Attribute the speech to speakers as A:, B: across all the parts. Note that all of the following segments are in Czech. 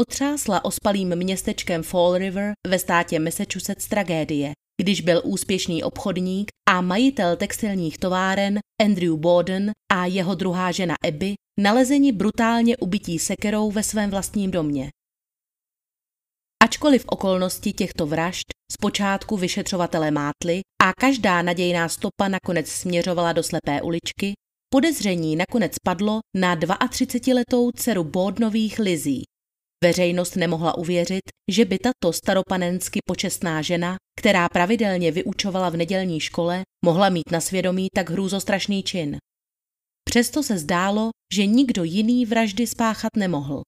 A: otřásla ospalým městečkem Fall River ve státě Massachusetts tragédie, když byl úspěšný obchodník a majitel textilních továren Andrew Borden a jeho druhá žena Abby nalezeni brutálně ubití sekerou ve svém vlastním domě. Ačkoliv okolnosti těchto vražd zpočátku vyšetřovatele mátly a každá nadějná stopa nakonec směřovala do slepé uličky, podezření nakonec padlo na 32-letou dceru Bodnových Lizí. Veřejnost nemohla uvěřit, že by tato staropanensky počestná žena, která pravidelně vyučovala v nedělní škole, mohla mít na svědomí tak hrůzostrašný čin. Přesto se zdálo, že nikdo jiný vraždy spáchat nemohl.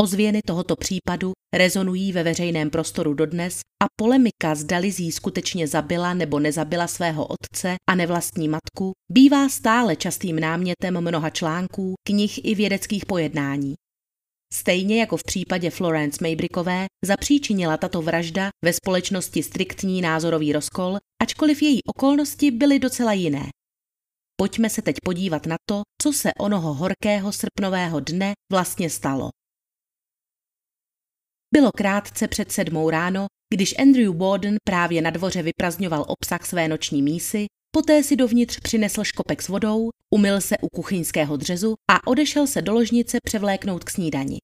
A: Ozvěny tohoto případu rezonují ve veřejném prostoru dodnes a polemika zda Lizí skutečně zabila nebo nezabila svého otce a nevlastní matku bývá stále častým námětem mnoha článků, knih i vědeckých pojednání. Stejně jako v případě Florence Maybrickové zapříčinila tato vražda ve společnosti striktní názorový rozkol, ačkoliv její okolnosti byly docela jiné. Pojďme se teď podívat na to, co se onoho horkého srpnového dne vlastně stalo. Bylo krátce před sedmou ráno, když Andrew Borden právě na dvoře vyprazňoval obsah své noční mísy, poté si dovnitř přinesl škopek s vodou, umyl se u kuchyňského dřezu a odešel se do ložnice převléknout k snídani.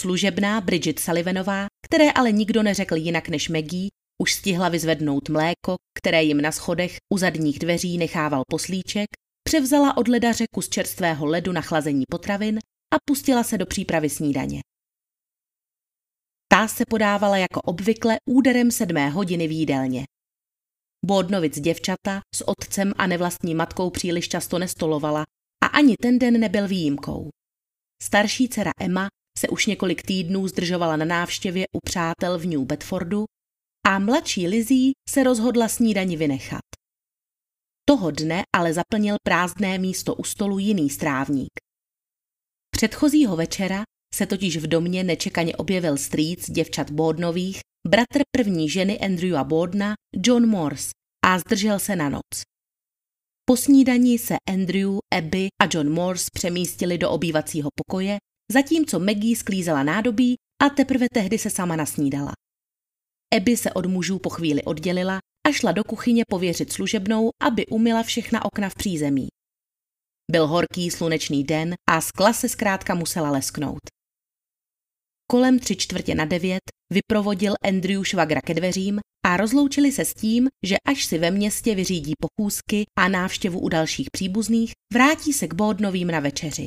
A: Služebná Bridget Sullivanová, které ale nikdo neřekl jinak než Maggie, už stihla vyzvednout mléko, které jim na schodech u zadních dveří nechával poslíček, převzala od ledaře kus čerstvého ledu na chlazení potravin a pustila se do přípravy snídaně. Ta se podávala jako obvykle úderem sedmé hodiny v jídelně. Bodnovic děvčata s otcem a nevlastní matkou příliš často nestolovala a ani ten den nebyl výjimkou. Starší dcera Emma se už několik týdnů zdržovala na návštěvě u přátel v New Bedfordu a mladší Lizzie se rozhodla snídani vynechat. Toho dne ale zaplnil prázdné místo u stolu jiný strávník. Předchozího večera se totiž v domě nečekaně objevil strýc děvčat Bodnových, bratr první ženy Andrewa Bodna, John Morse, a zdržel se na noc. Po snídaní se Andrew, Abby a John Morse přemístili do obývacího pokoje, zatímco Maggie sklízela nádobí a teprve tehdy se sama nasnídala. Abby se od mužů po chvíli oddělila a šla do kuchyně pověřit služebnou, aby umila všechna okna v přízemí. Byl horký slunečný den a skla se zkrátka musela lesknout. Kolem tři čtvrtě na devět vyprovodil Andrew švagra ke dveřím a rozloučili se s tím, že až si ve městě vyřídí pochůzky a návštěvu u dalších příbuzných, vrátí se k Bodnovým na večeři.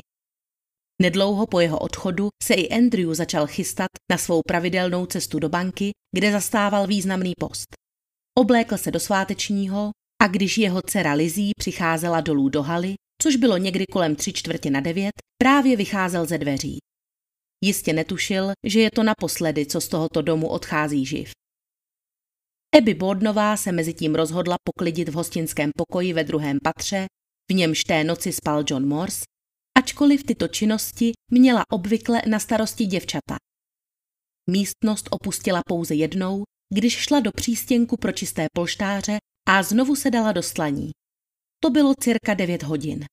A: Nedlouho po jeho odchodu se i Andrew začal chystat na svou pravidelnou cestu do banky, kde zastával významný post. Oblékl se do svátečního a když jeho dcera Lizzie přicházela dolů do haly, což bylo někdy kolem tři čtvrtě na devět, právě vycházel ze dveří. Jistě netušil, že je to naposledy, co z tohoto domu odchází živ. Abby Bordnová se mezi tím rozhodla poklidit v hostinském pokoji ve druhém patře, v němž té noci spal John Morse, ačkoliv tyto činnosti měla obvykle na starosti děvčata. Místnost opustila pouze jednou, když šla do přístěnku pro čisté polštáře a znovu se dala do slaní. To bylo cirka 9 hodin.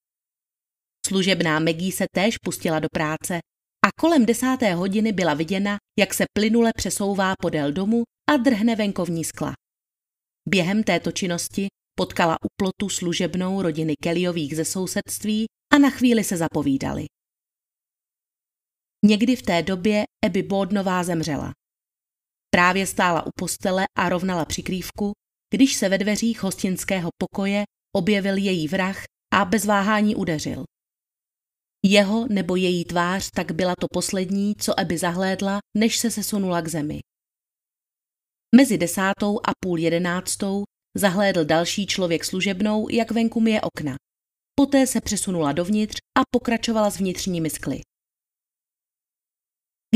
A: Služebná Maggie se též pustila do práce a kolem desáté hodiny byla viděna, jak se plynule přesouvá podél domu a drhne venkovní skla. Během této činnosti potkala u plotu služebnou rodiny Kellyových ze sousedství a na chvíli se zapovídali. Někdy v té době Abby Bodnová zemřela. Právě stála u postele a rovnala přikrývku, když se ve dveřích hostinského pokoje objevil její vrah a bez váhání udeřil. Jeho nebo její tvář tak byla to poslední, co Abby zahlédla, než se sesunula k zemi. Mezi desátou a půl jedenáctou zahlédl další člověk služebnou, jak venku je okna. Poté se přesunula dovnitř a pokračovala s vnitřními skly.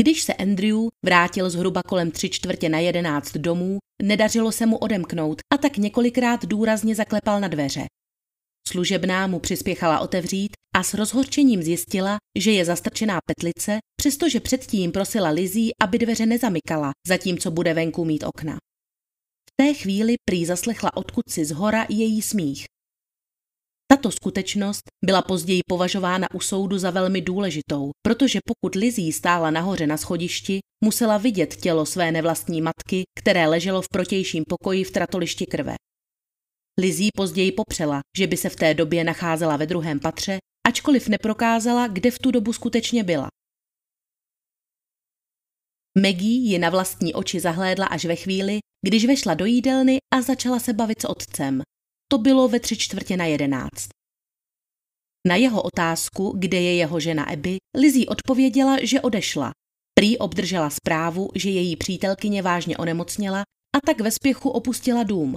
A: Když se Andrew vrátil zhruba kolem tři čtvrtě na jedenáct domů, nedařilo se mu odemknout a tak několikrát důrazně zaklepal na dveře. Služebná mu přispěchala otevřít a s rozhorčením zjistila, že je zastrčená petlice, přestože předtím prosila Lizí, aby dveře nezamykala, zatímco bude venku mít okna. V té chvíli prý zaslechla odkud si z hora její smích. Tato skutečnost byla později považována u soudu za velmi důležitou, protože pokud Lizí stála nahoře na schodišti, musela vidět tělo své nevlastní matky, které leželo v protějším pokoji v tratolišti krve. Lizí později popřela, že by se v té době nacházela ve druhém patře, ačkoliv neprokázala, kde v tu dobu skutečně byla. Maggie ji na vlastní oči zahlédla až ve chvíli, když vešla do jídelny a začala se bavit s otcem. To bylo ve tři čtvrtě na jedenáct. Na jeho otázku, kde je jeho žena Abby, Lizzie odpověděla, že odešla. Prý obdržela zprávu, že její přítelkyně vážně onemocněla a tak ve spěchu opustila dům.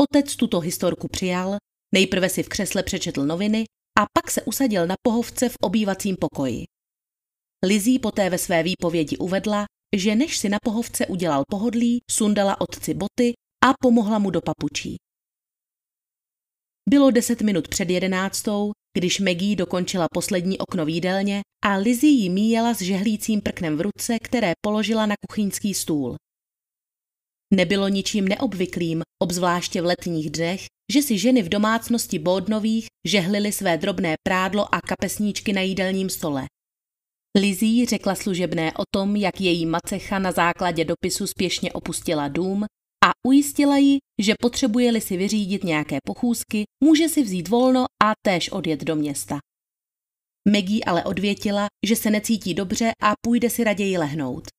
A: Otec tuto historku přijal, nejprve si v křesle přečetl noviny a pak se usadil na pohovce v obývacím pokoji. Lizzie poté ve své výpovědi uvedla, že než si na pohovce udělal pohodlí, sundala otci boty a pomohla mu do papučí. Bylo deset minut před jedenáctou, když Maggie dokončila poslední okno výdelně a Lizzie ji míjela s žehlícím prknem v ruce, které položila na kuchyňský stůl. Nebylo ničím neobvyklým, obzvláště v letních dnech, že si ženy v domácnosti Bódnových žehlily své drobné prádlo a kapesníčky na jídelním stole. Lizzie řekla služebné o tom, jak její macecha na základě dopisu spěšně opustila dům a ujistila ji, že potřebuje-li si vyřídit nějaké pochůzky, může si vzít volno a též odjet do města. Maggie ale odvětila, že se necítí dobře a půjde si raději lehnout.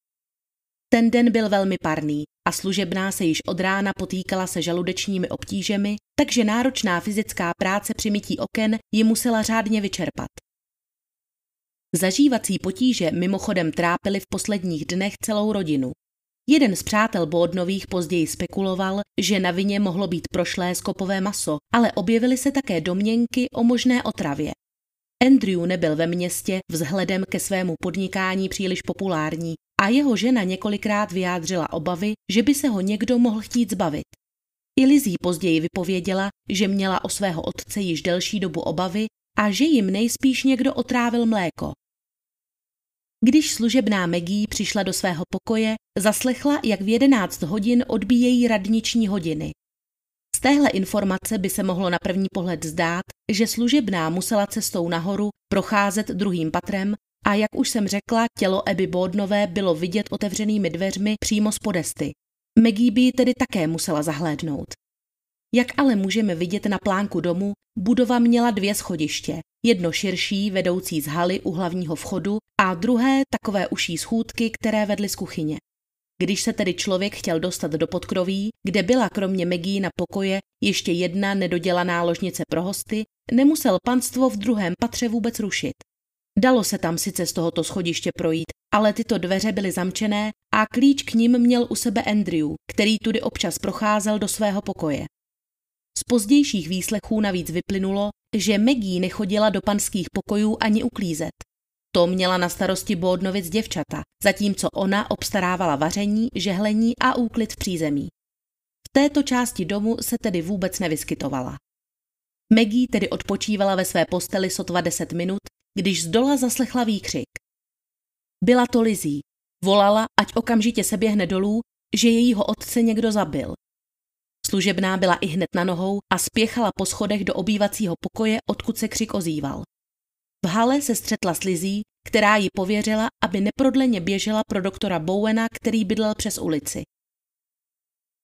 A: Ten den byl velmi parný a služebná se již od rána potýkala se žaludečními obtížemi, takže náročná fyzická práce při mytí oken ji musela řádně vyčerpat. Zažívací potíže mimochodem trápily v posledních dnech celou rodinu. Jeden z přátel Bódnových později spekuloval, že na vině mohlo být prošlé skopové maso, ale objevily se také domněnky o možné otravě. Andrew nebyl ve městě vzhledem ke svému podnikání příliš populární a jeho žena několikrát vyjádřila obavy, že by se ho někdo mohl chtít zbavit. I Lizzie později vypověděla, že měla o svého otce již delší dobu obavy a že jim nejspíš někdo otrávil mléko. Když služebná Maggie přišla do svého pokoje, zaslechla, jak v 11 hodin odbíjejí radniční hodiny. Z téhle informace by se mohlo na první pohled zdát, že služebná musela cestou nahoru procházet druhým patrem a jak už jsem řekla, tělo Eby Bódnové bylo vidět otevřenými dveřmi přímo z podesty. Maggie by tedy také musela zahlédnout. Jak ale můžeme vidět na plánku domu, budova měla dvě schodiště. Jedno širší, vedoucí z haly u hlavního vchodu a druhé takové uší schůdky, které vedly z kuchyně. Když se tedy člověk chtěl dostat do podkroví, kde byla kromě Megí na pokoje ještě jedna nedodělaná ložnice pro hosty, nemusel panstvo v druhém patře vůbec rušit. Dalo se tam sice z tohoto schodiště projít, ale tyto dveře byly zamčené a klíč k ním měl u sebe Andrew, který tudy občas procházel do svého pokoje. Z pozdějších výslechů navíc vyplynulo, že Maggie nechodila do panských pokojů ani uklízet. To měla na starosti Bódnovic děvčata, zatímco ona obstarávala vaření, žehlení a úklid v přízemí. V této části domu se tedy vůbec nevyskytovala. Maggie tedy odpočívala ve své posteli sotva deset minut, když z dola zaslechla výkřik. Byla to Lizí. Volala, ať okamžitě se běhne dolů, že jejího otce někdo zabil. Služebná byla i hned na nohou a spěchala po schodech do obývacího pokoje, odkud se křik ozýval. V hale se střetla s Lizí, která ji pověřila, aby neprodleně běžela pro doktora Bowena, který bydlel přes ulici.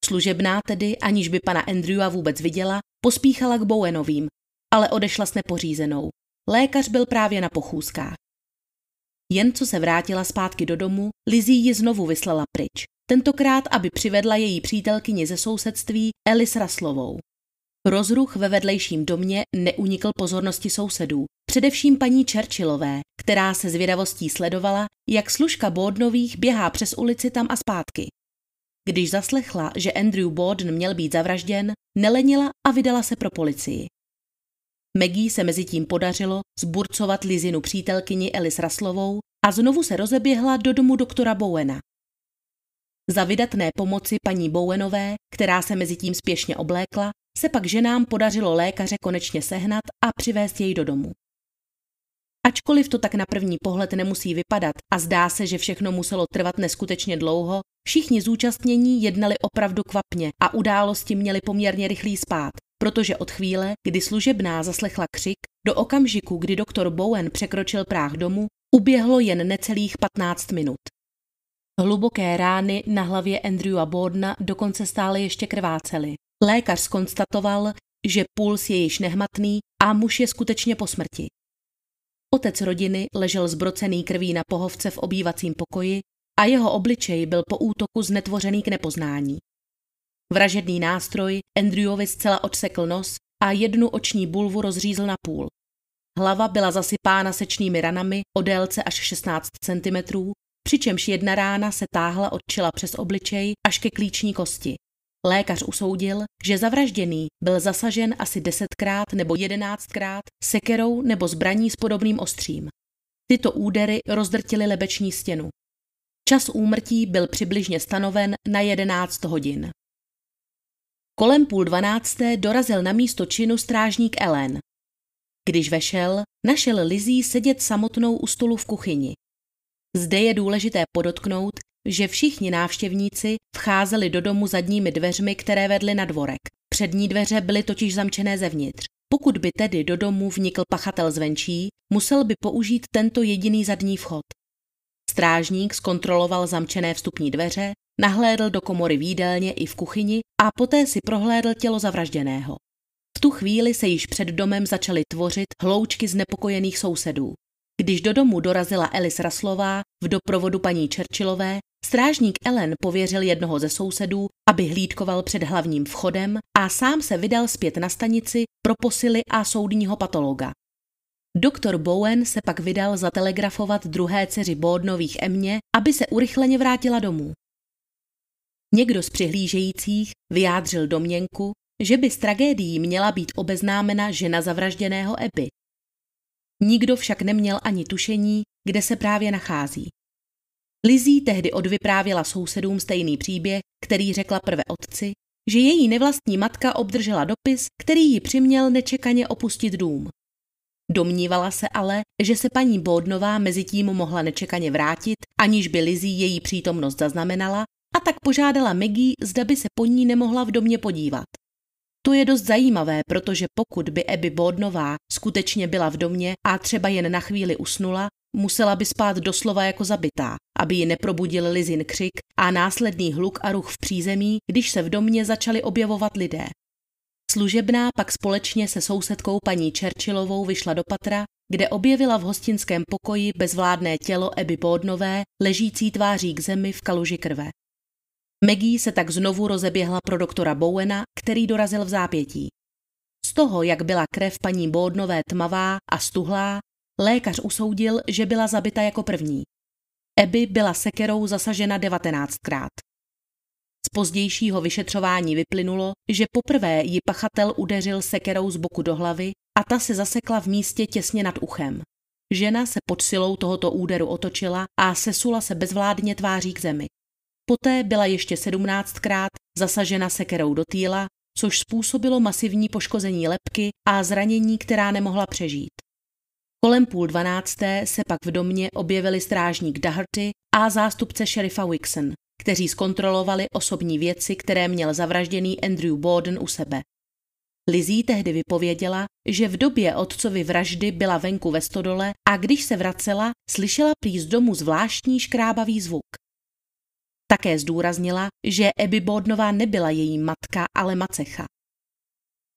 A: Služebná tedy, aniž by pana Andrewa vůbec viděla, pospíchala k Bowenovým, ale odešla s nepořízenou. Lékař byl právě na pochůzkách. Jen co se vrátila zpátky do domu, Lizzie ji znovu vyslala pryč. Tentokrát, aby přivedla její přítelkyni ze sousedství Elis Raslovou. Rozruch ve vedlejším domě neunikl pozornosti sousedů, především paní Churchillové, která se zvědavostí sledovala, jak služka Bódnových běhá přes ulici tam a zpátky. Když zaslechla, že Andrew Borden měl být zavražděn, nelenila a vydala se pro policii. Maggie se mezi tím podařilo zburcovat Lizinu přítelkyni Elis Raslovou, a znovu se rozeběhla do domu doktora Bowena. Za vydatné pomoci paní Bowenové, která se mezi tím spěšně oblékla, se pak ženám podařilo lékaře konečně sehnat a přivést jej do domu. Ačkoliv to tak na první pohled nemusí vypadat a zdá se, že všechno muselo trvat neskutečně dlouho, všichni zúčastnění jednali opravdu kvapně a události měli poměrně rychlý spát, protože od chvíle, kdy služebná zaslechla křik, do okamžiku, kdy doktor Bowen překročil práh domu, uběhlo jen necelých 15 minut. Hluboké rány na hlavě Andrewa Bordna dokonce stále ještě krvácely. Lékař skonstatoval, že puls je již nehmatný a muž je skutečně po smrti. Otec rodiny ležel zbrocený krví na pohovce v obývacím pokoji a jeho obličej byl po útoku znetvořený k nepoznání. Vražedný nástroj Andrewovi zcela odsekl nos a jednu oční bulvu rozřízl na půl. Hlava byla zasypána sečnými ranami o délce až 16 cm, přičemž jedna rána se táhla od čela přes obličej až ke klíční kosti. Lékař usoudil, že zavražděný byl zasažen asi desetkrát nebo jedenáctkrát sekerou nebo zbraní s podobným ostřím. Tyto údery rozdrtily lebeční stěnu. Čas úmrtí byl přibližně stanoven na 11 hodin. Kolem půl dvanácté dorazil na místo činu strážník Ellen. Když vešel, našel Lizí sedět samotnou u stolu v kuchyni. Zde je důležité podotknout, že všichni návštěvníci vcházeli do domu zadními dveřmi, které vedly na dvorek. Přední dveře byly totiž zamčené zevnitř. Pokud by tedy do domu vnikl pachatel zvenčí, musel by použít tento jediný zadní vchod. Strážník zkontroloval zamčené vstupní dveře, nahlédl do komory výdelně i v kuchyni a poté si prohlédl tělo zavražděného. V tu chvíli se již před domem začaly tvořit hloučky znepokojených sousedů. Když do domu dorazila Elis Raslová v doprovodu paní Čerčilové, strážník Ellen pověřil jednoho ze sousedů, aby hlídkoval před hlavním vchodem a sám se vydal zpět na stanici pro posily a soudního patologa. Doktor Bowen se pak vydal zatelegrafovat druhé dceři Bódnových Emě, aby se urychleně vrátila domů. Někdo z přihlížejících vyjádřil domněnku, že by s tragédií měla být obeznámena žena zavražděného Eby. Nikdo však neměl ani tušení, kde se právě nachází. Lizí tehdy odvyprávěla sousedům stejný příběh, který řekla prve otci, že její nevlastní matka obdržela dopis, který ji přiměl nečekaně opustit dům. Domnívala se ale, že se paní Bódnová mezi tím mohla nečekaně vrátit, aniž by Lizí její přítomnost zaznamenala, a tak požádala Maggie, zda by se po ní nemohla v domě podívat. To je dost zajímavé, protože pokud by Abby Bodnová skutečně byla v domě a třeba jen na chvíli usnula, musela by spát doslova jako zabitá, aby ji neprobudil Lizin křik a následný hluk a ruch v přízemí, když se v domě začali objevovat lidé. Služebná pak společně se sousedkou paní Churchillovou vyšla do patra, kde objevila v hostinském pokoji bezvládné tělo Abby Bodnové, ležící tváří k zemi v kaluži krve. Maggie se tak znovu rozeběhla pro doktora Bowena, který dorazil v zápětí. Z toho, jak byla krev paní Bódnové tmavá a stuhlá, lékař usoudil, že byla zabita jako první. Eby byla sekerou zasažena 19krát. Z pozdějšího vyšetřování vyplynulo, že poprvé ji pachatel udeřil sekerou z boku do hlavy a ta se zasekla v místě těsně nad uchem. Žena se pod silou tohoto úderu otočila a sesula se bezvládně tváří k zemi. Poté byla ještě sedmnáctkrát zasažena sekerou do týla, což způsobilo masivní poškození lepky a zranění, která nemohla přežít. Kolem půl dvanácté se pak v domě objevili strážník Daherty a zástupce šerifa Wixon, kteří zkontrolovali osobní věci, které měl zavražděný Andrew Borden u sebe. Lizzie tehdy vypověděla, že v době otcovy vraždy byla venku ve stodole a když se vracela, slyšela prý z domu zvláštní škrábavý zvuk. Také zdůraznila, že Ebi Bodnová nebyla její matka, ale macecha.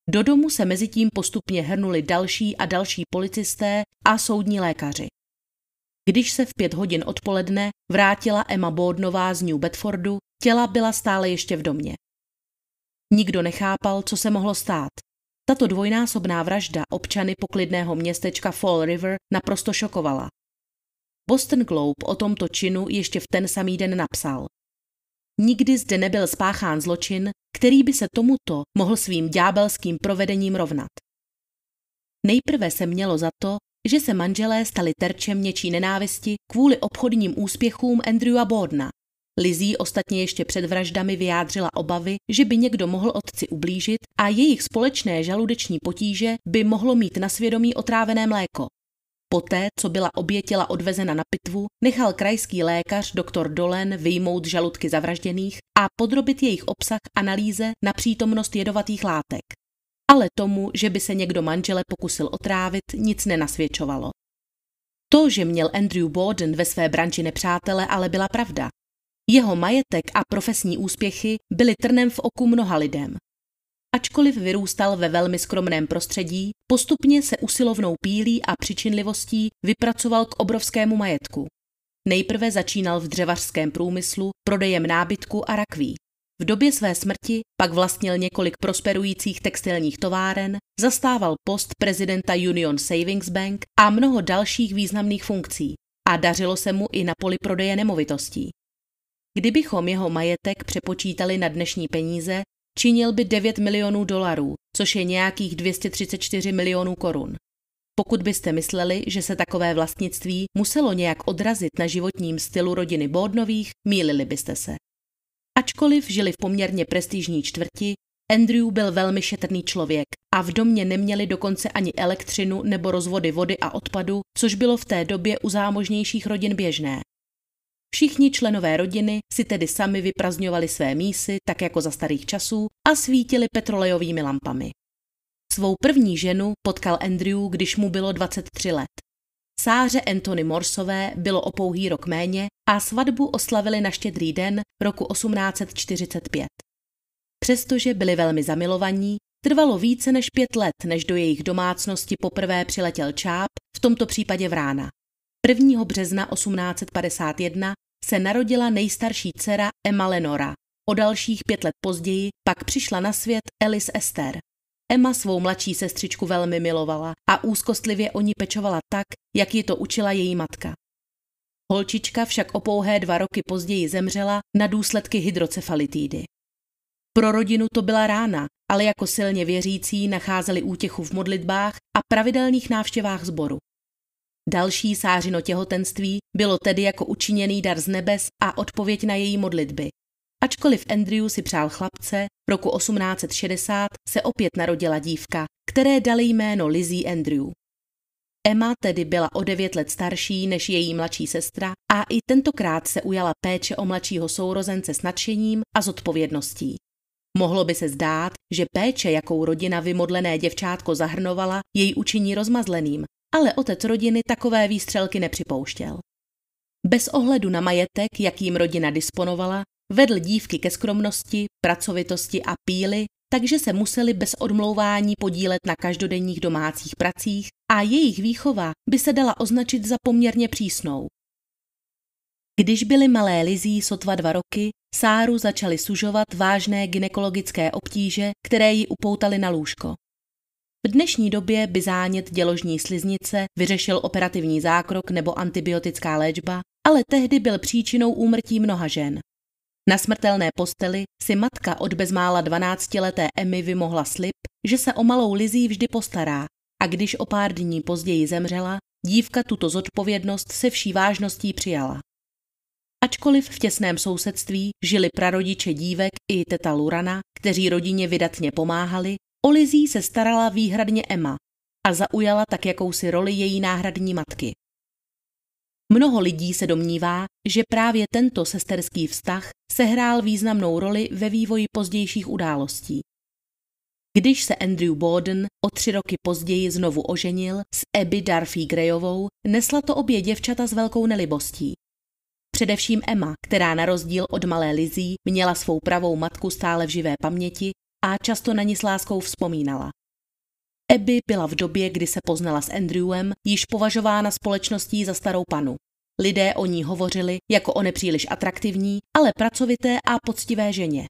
A: Do domu se mezi tím postupně hrnuli další a další policisté a soudní lékaři. Když se v pět hodin odpoledne vrátila Emma Bodnová z New Bedfordu, těla byla stále ještě v domě. Nikdo nechápal, co se mohlo stát. Tato dvojnásobná vražda občany poklidného městečka Fall River naprosto šokovala. Boston Globe o tomto činu ještě v ten samý den napsal. Nikdy zde nebyl spáchán zločin, který by se tomuto mohl svým ďábelským provedením rovnat. Nejprve se mělo za to, že se manželé stali terčem něčí nenávisti kvůli obchodním úspěchům Andrewa Bordna. Lizzie ostatně ještě před vraždami vyjádřila obavy, že by někdo mohl otci ublížit a jejich společné žaludeční potíže by mohlo mít na svědomí otrávené mléko. Poté, co byla obě těla odvezena na pitvu, nechal krajský lékař doktor Dolen vyjmout žaludky zavražděných a podrobit jejich obsah analýze na přítomnost jedovatých látek. Ale tomu, že by se někdo manžele pokusil otrávit, nic nenasvědčovalo. To, že měl Andrew Borden ve své branči nepřátele, ale byla pravda. Jeho majetek a profesní úspěchy byly trnem v oku mnoha lidem. Ačkoliv vyrůstal ve velmi skromném prostředí, postupně se usilovnou pílí a přičinlivostí vypracoval k obrovskému majetku. Nejprve začínal v dřevařském průmyslu prodejem nábytku a rakví. V době své smrti pak vlastnil několik prosperujících textilních továren, zastával post prezidenta Union Savings Bank a mnoho dalších významných funkcí a dařilo se mu i na poli prodeje nemovitostí. Kdybychom jeho majetek přepočítali na dnešní peníze, činil by 9 milionů dolarů, což je nějakých 234 milionů korun. Pokud byste mysleli, že se takové vlastnictví muselo nějak odrazit na životním stylu rodiny Bódnových, mýlili byste se. Ačkoliv žili v poměrně prestižní čtvrti, Andrew byl velmi šetrný člověk a v domě neměli dokonce ani elektřinu nebo rozvody vody a odpadu, což bylo v té době u zámožnějších rodin běžné. Všichni členové rodiny si tedy sami vyprazňovali své mísy, tak jako za starých časů, a svítili petrolejovými lampami. Svou první ženu potkal Andrew, když mu bylo 23 let. Sáře Anthony Morsové bylo o pouhý rok méně a svatbu oslavili na štědrý den roku 1845. Přestože byli velmi zamilovaní, trvalo více než pět let, než do jejich domácnosti poprvé přiletěl čáp, v tomto případě vrána. 1. března 1851 se narodila nejstarší dcera Emma Lenora. O dalších pět let později pak přišla na svět Alice Esther. Emma svou mladší sestřičku velmi milovala a úzkostlivě o ní pečovala tak, jak ji to učila její matka. Holčička však o pouhé dva roky později zemřela na důsledky hydrocefalitidy. Pro rodinu to byla rána, ale jako silně věřící nacházeli útěchu v modlitbách a pravidelných návštěvách sboru. Další sářino těhotenství bylo tedy jako učiněný dar z nebes a odpověď na její modlitby. Ačkoliv Andrew si přál chlapce, roku 1860 se opět narodila dívka, které dali jméno Lizzie Andrew. Emma tedy byla o devět let starší než její mladší sestra a i tentokrát se ujala péče o mladšího sourozence s nadšením a zodpovědností. Mohlo by se zdát, že péče, jakou rodina vymodlené děvčátko zahrnovala, jej učiní rozmazleným, ale otec rodiny takové výstřelky nepřipouštěl. Bez ohledu na majetek, jakým rodina disponovala, vedl dívky ke skromnosti, pracovitosti a píly, takže se museli bez odmlouvání podílet na každodenních domácích pracích a jejich výchova by se dala označit za poměrně přísnou. Když byly malé Lizí sotva dva roky, Sáru začaly sužovat vážné gynekologické obtíže, které ji upoutaly na lůžko. V dnešní době by zánět děložní sliznice vyřešil operativní zákrok nebo antibiotická léčba, ale tehdy byl příčinou úmrtí mnoha žen. Na smrtelné posteli si matka od bezmála 12-leté Emmy vymohla slib, že se o malou Lizí vždy postará a když o pár dní později zemřela, dívka tuto zodpovědnost se vší vážností přijala. Ačkoliv v těsném sousedství žili prarodiče dívek i teta Lurana, kteří rodině vydatně pomáhali, O Lizí se starala výhradně Emma a zaujala tak jakousi roli její náhradní matky. Mnoho lidí se domnívá, že právě tento sesterský vztah sehrál významnou roli ve vývoji pozdějších událostí. Když se Andrew Borden o tři roky později znovu oženil s Abby Darfy Grayovou, nesla to obě děvčata s velkou nelibostí. Především Emma, která na rozdíl od malé Lizzie měla svou pravou matku stále v živé paměti a často na ní s láskou vzpomínala. Abby byla v době, kdy se poznala s Andrewem, již považována společností za starou panu. Lidé o ní hovořili jako o nepříliš atraktivní, ale pracovité a poctivé ženě.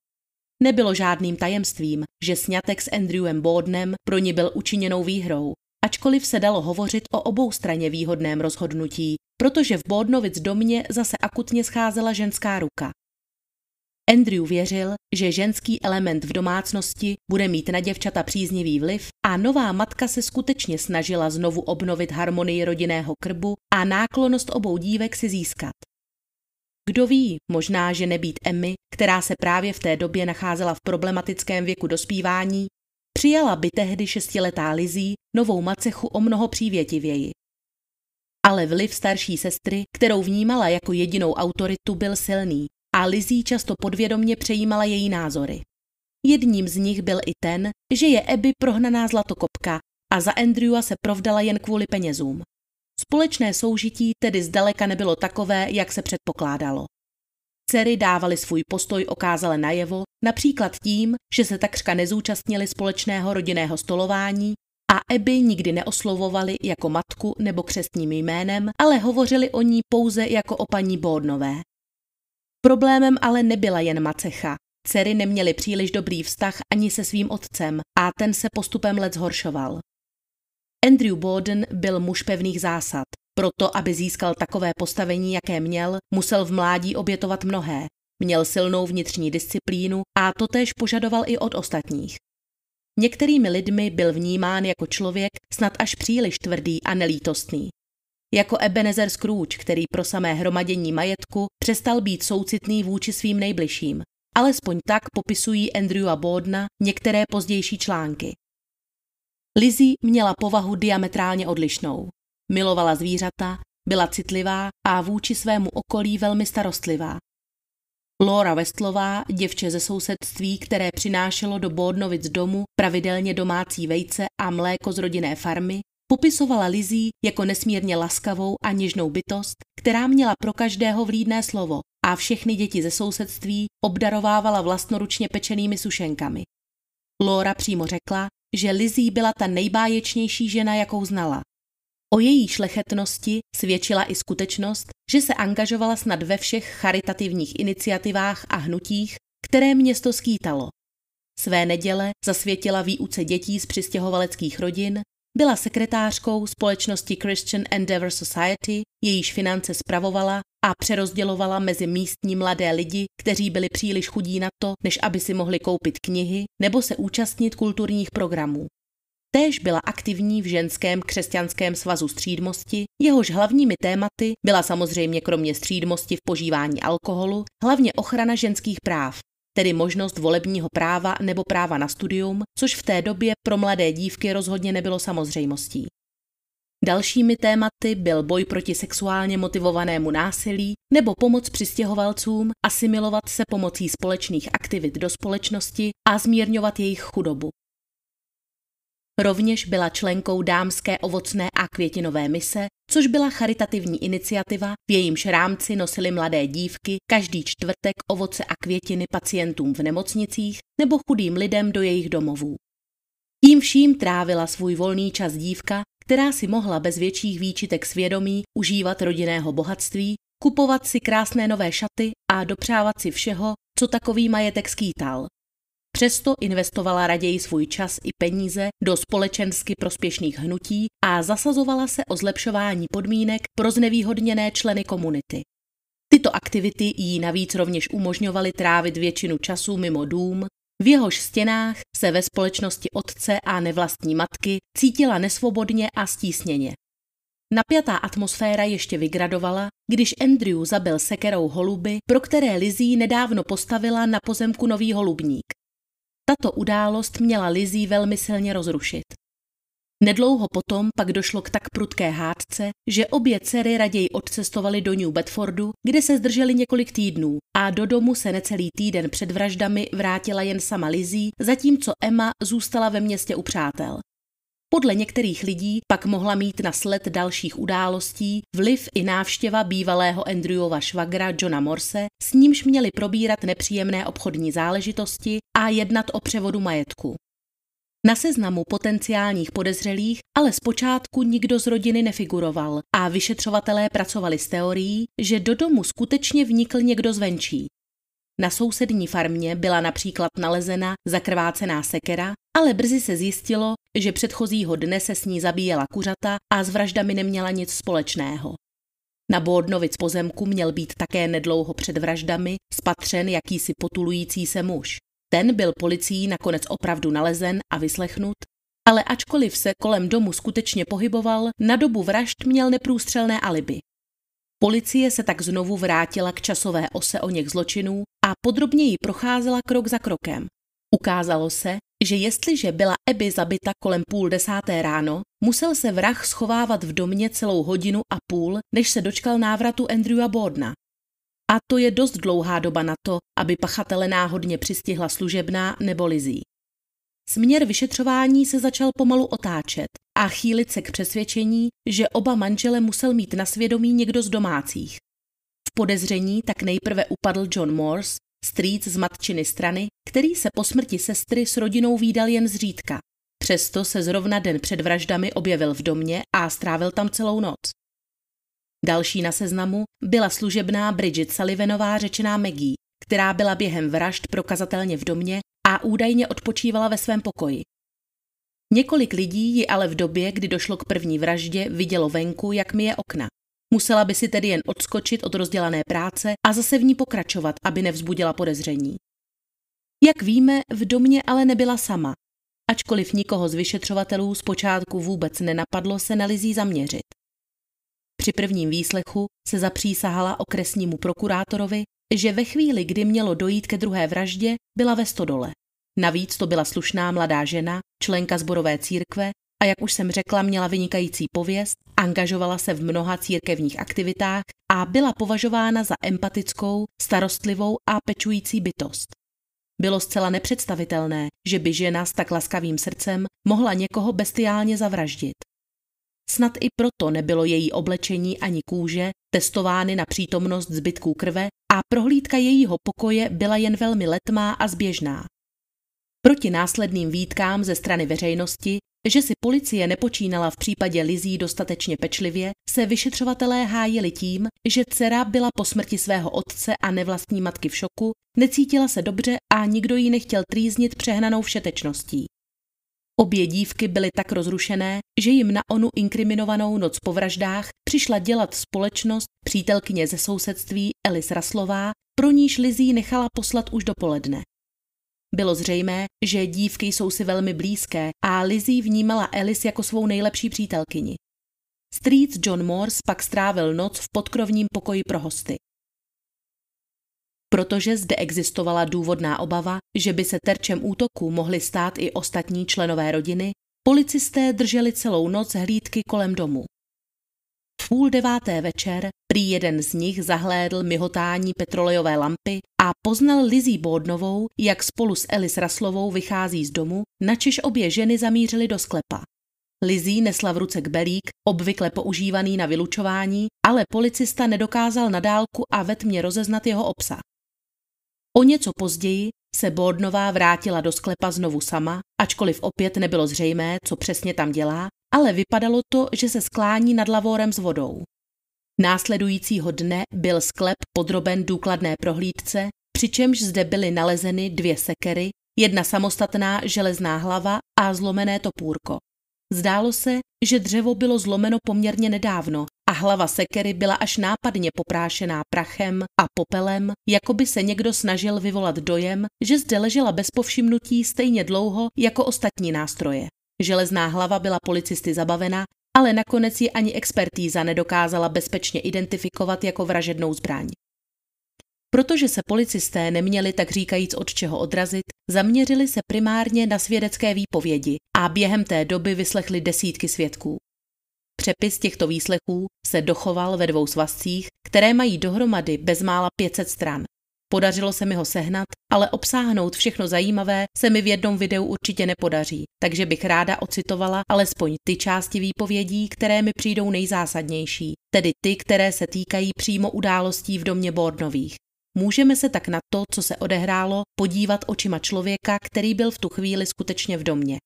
A: Nebylo žádným tajemstvím, že sňatek s Andrewem Bodnem pro ní byl učiněnou výhrou, ačkoliv se dalo hovořit o obou straně výhodném rozhodnutí, protože v Bodnovic domě zase akutně scházela ženská ruka. Andrew věřil, že ženský element v domácnosti bude mít na děvčata příznivý vliv a nová matka se skutečně snažila znovu obnovit harmonii rodinného krbu a náklonost obou dívek si získat. Kdo ví, možná, že nebýt Emmy, která se právě v té době nacházela v problematickém věku dospívání, přijala by tehdy šestiletá Lizzie novou macechu o mnoho přívětivěji. Ale vliv starší sestry, kterou vnímala jako jedinou autoritu, byl silný a Lizzie často podvědomně přejímala její názory. Jedním z nich byl i ten, že je Abby prohnaná zlatokopka a za Andrewa se provdala jen kvůli penězům. Společné soužití tedy zdaleka nebylo takové, jak se předpokládalo. Dcery dávali svůj postoj okázale najevo, například tím, že se takřka nezúčastnili společného rodinného stolování a Abby nikdy neoslovovali jako matku nebo křestním jménem, ale hovořili o ní pouze jako o paní Bódnové. Problémem ale nebyla jen macecha. Dcery neměly příliš dobrý vztah ani se svým otcem a ten se postupem let zhoršoval. Andrew Borden byl muž pevných zásad. Proto, aby získal takové postavení, jaké měl, musel v mládí obětovat mnohé. Měl silnou vnitřní disciplínu a totéž požadoval i od ostatních. Některými lidmi byl vnímán jako člověk snad až příliš tvrdý a nelítostný. Jako Ebenezer Scrooge, který pro samé hromadění majetku přestal být soucitný vůči svým nejbližším. Alespoň tak popisují Andrewa Bodna některé pozdější články. Lizzie měla povahu diametrálně odlišnou. Milovala zvířata, byla citlivá a vůči svému okolí velmi starostlivá. Laura Westlová, děvče ze sousedství, které přinášelo do Bódnovic domu pravidelně domácí vejce a mléko z rodinné farmy, popisovala Lizzie jako nesmírně laskavou a něžnou bytost, která měla pro každého vlídné slovo a všechny děti ze sousedství obdarovávala vlastnoručně pečenými sušenkami. Laura přímo řekla, že Lizzie byla ta nejbáječnější žena, jakou znala. O její šlechetnosti svědčila i skutečnost, že se angažovala snad ve všech charitativních iniciativách a hnutích, které město skýtalo. Své neděle zasvětila výuce dětí z přistěhovaleckých rodin, byla sekretářkou společnosti Christian Endeavor Society, jejíž finance spravovala a přerozdělovala mezi místní mladé lidi, kteří byli příliš chudí na to, než aby si mohli koupit knihy nebo se účastnit kulturních programů. Též byla aktivní v ženském křesťanském svazu střídmosti, jehož hlavními tématy byla samozřejmě kromě střídmosti v požívání alkoholu hlavně ochrana ženských práv, tedy možnost volebního práva nebo práva na studium, což v té době pro mladé dívky rozhodně nebylo samozřejmostí. Dalšími tématy byl boj proti sexuálně motivovanému násilí nebo pomoc přistěhovalcům asimilovat se pomocí společných aktivit do společnosti a zmírňovat jejich chudobu. Rovněž byla členkou dámské ovocné a květinové mise, což byla charitativní iniciativa, v jejímž rámci nosily mladé dívky každý čtvrtek ovoce a květiny pacientům v nemocnicích nebo chudým lidem do jejich domovů. Tím vším trávila svůj volný čas dívka, která si mohla bez větších výčitek svědomí užívat rodinného bohatství, kupovat si krásné nové šaty a dopřávat si všeho, co takový majetek skýtal. Přesto investovala raději svůj čas i peníze do společensky prospěšných hnutí a zasazovala se o zlepšování podmínek pro znevýhodněné členy komunity. Tyto aktivity jí navíc rovněž umožňovaly trávit většinu času mimo dům, v jehož stěnách se ve společnosti otce a nevlastní matky cítila nesvobodně a stísněně. Napjatá atmosféra ještě vygradovala, když Andrew zabil sekerou holuby, pro které Lizzie nedávno postavila na pozemku nový holubník. Tato událost měla Lizzie velmi silně rozrušit. Nedlouho potom pak došlo k tak prudké hádce, že obě dcery raději odcestovaly do New Bedfordu, kde se zdrželi několik týdnů a do domu se necelý týden před vraždami vrátila jen sama Lizzie, zatímco Emma zůstala ve městě u přátel. Podle některých lidí pak mohla mít na sled dalších událostí vliv i návštěva bývalého Andrewova švagra Johna Morse, s nímž měli probírat nepříjemné obchodní záležitosti a jednat o převodu majetku. Na seznamu potenciálních podezřelých ale zpočátku nikdo z rodiny nefiguroval a vyšetřovatelé pracovali s teorií, že do domu skutečně vnikl někdo zvenčí. Na sousední farmě byla například nalezena zakrvácená sekera, ale brzy se zjistilo, že předchozího dne se s ní zabíjela kuřata a s vraždami neměla nic společného. Na Bordnovic pozemku měl být také nedlouho před vraždami spatřen jakýsi potulující se muž. Ten byl policií nakonec opravdu nalezen a vyslechnut, ale ačkoliv se kolem domu skutečně pohyboval, na dobu vražd měl neprůstřelné alibi. Policie se tak znovu vrátila k časové ose o něch zločinů a podrobněji procházela krok za krokem. Ukázalo se, že jestliže byla Abby zabita kolem půl desáté ráno, musel se vrah schovávat v domě celou hodinu a půl, než se dočkal návratu Andrewa Bordna. A to je dost dlouhá doba na to, aby pachatele náhodně přistihla služebná nebo lizí. Směr vyšetřování se začal pomalu otáčet a chýlit se k přesvědčení, že oba manžele musel mít na svědomí někdo z domácích. V podezření tak nejprve upadl John Morse, strýc z matčiny strany, který se po smrti sestry s rodinou výdal jen zřídka. Přesto se zrovna den před vraždami objevil v domě a strávil tam celou noc. Další na seznamu byla služebná Bridget Sullivanová řečená Maggie, která byla během vražd prokazatelně v domě údajně odpočívala ve svém pokoji. Několik lidí ji ale v době, kdy došlo k první vraždě, vidělo venku, jak mi je okna. Musela by si tedy jen odskočit od rozdělané práce a zase v ní pokračovat, aby nevzbudila podezření. Jak víme, v domě ale nebyla sama. Ačkoliv nikoho z vyšetřovatelů zpočátku vůbec nenapadlo se na Lizí zaměřit. Při prvním výslechu se zapřísahala okresnímu prokurátorovi, že ve chvíli, kdy mělo dojít ke druhé vraždě, byla ve stodole. Navíc to byla slušná mladá žena, členka zborové církve a jak už jsem řekla, měla vynikající pověst, angažovala se v mnoha církevních aktivitách a byla považována za empatickou, starostlivou a pečující bytost. Bylo zcela nepředstavitelné, že by žena s tak laskavým srdcem mohla někoho bestiálně zavraždit. Snad i proto nebylo její oblečení ani kůže testovány na přítomnost zbytků krve a prohlídka jejího pokoje byla jen velmi letmá a zběžná. Proti následným výtkám ze strany veřejnosti, že si policie nepočínala v případě Lizí dostatečně pečlivě, se vyšetřovatelé hájili tím, že dcera byla po smrti svého otce a nevlastní matky v šoku, necítila se dobře a nikdo ji nechtěl trýznit přehnanou všetečností. Obě dívky byly tak rozrušené, že jim na onu inkriminovanou noc po vraždách přišla dělat společnost přítelkyně ze sousedství Elis Raslová, pro níž Lizí nechala poslat už dopoledne. Bylo zřejmé, že dívky jsou si velmi blízké a Lizzie vnímala Alice jako svou nejlepší přítelkyni. Strýc John Morse pak strávil noc v podkrovním pokoji pro hosty. Protože zde existovala důvodná obava, že by se terčem útoku mohli stát i ostatní členové rodiny, policisté drželi celou noc hlídky kolem domu. V půl deváté večer prý jeden z nich zahlédl myhotání petrolejové lampy a poznal Lizí Bódnovou, jak spolu s Elis Raslovou vychází z domu, načež obě ženy zamířily do sklepa. Lizí nesla v ruce kbelík, obvykle používaný na vylučování, ale policista nedokázal na dálku a ve tmě rozeznat jeho obsah. O něco později se Bordnová vrátila do sklepa znovu sama, ačkoliv opět nebylo zřejmé, co přesně tam dělá, ale vypadalo to, že se sklání nad lavorem s vodou. Následujícího dne byl sklep podroben důkladné prohlídce, přičemž zde byly nalezeny dvě sekery, jedna samostatná železná hlava a zlomené topůrko. Zdálo se, že dřevo bylo zlomeno poměrně nedávno a hlava sekery byla až nápadně poprášená prachem a popelem, jako by se někdo snažil vyvolat dojem, že zde ležela bez povšimnutí stejně dlouho jako ostatní nástroje. Železná hlava byla policisty zabavena, ale nakonec ji ani expertíza nedokázala bezpečně identifikovat jako vražednou zbraň. Protože se policisté neměli tak říkajíc od čeho odrazit, zaměřili se primárně na svědecké výpovědi a během té doby vyslechli desítky svědků. Přepis těchto výslechů se dochoval ve dvou svazcích, které mají dohromady bezmála 500 stran. Podařilo se mi ho sehnat, ale obsáhnout všechno zajímavé se mi v jednom videu určitě nepodaří, takže bych ráda ocitovala alespoň ty části výpovědí, které mi přijdou nejzásadnější, tedy ty, které se týkají přímo událostí v domě Bordnových. Můžeme se tak na to, co se odehrálo, podívat očima člověka, který byl v tu chvíli skutečně v domě.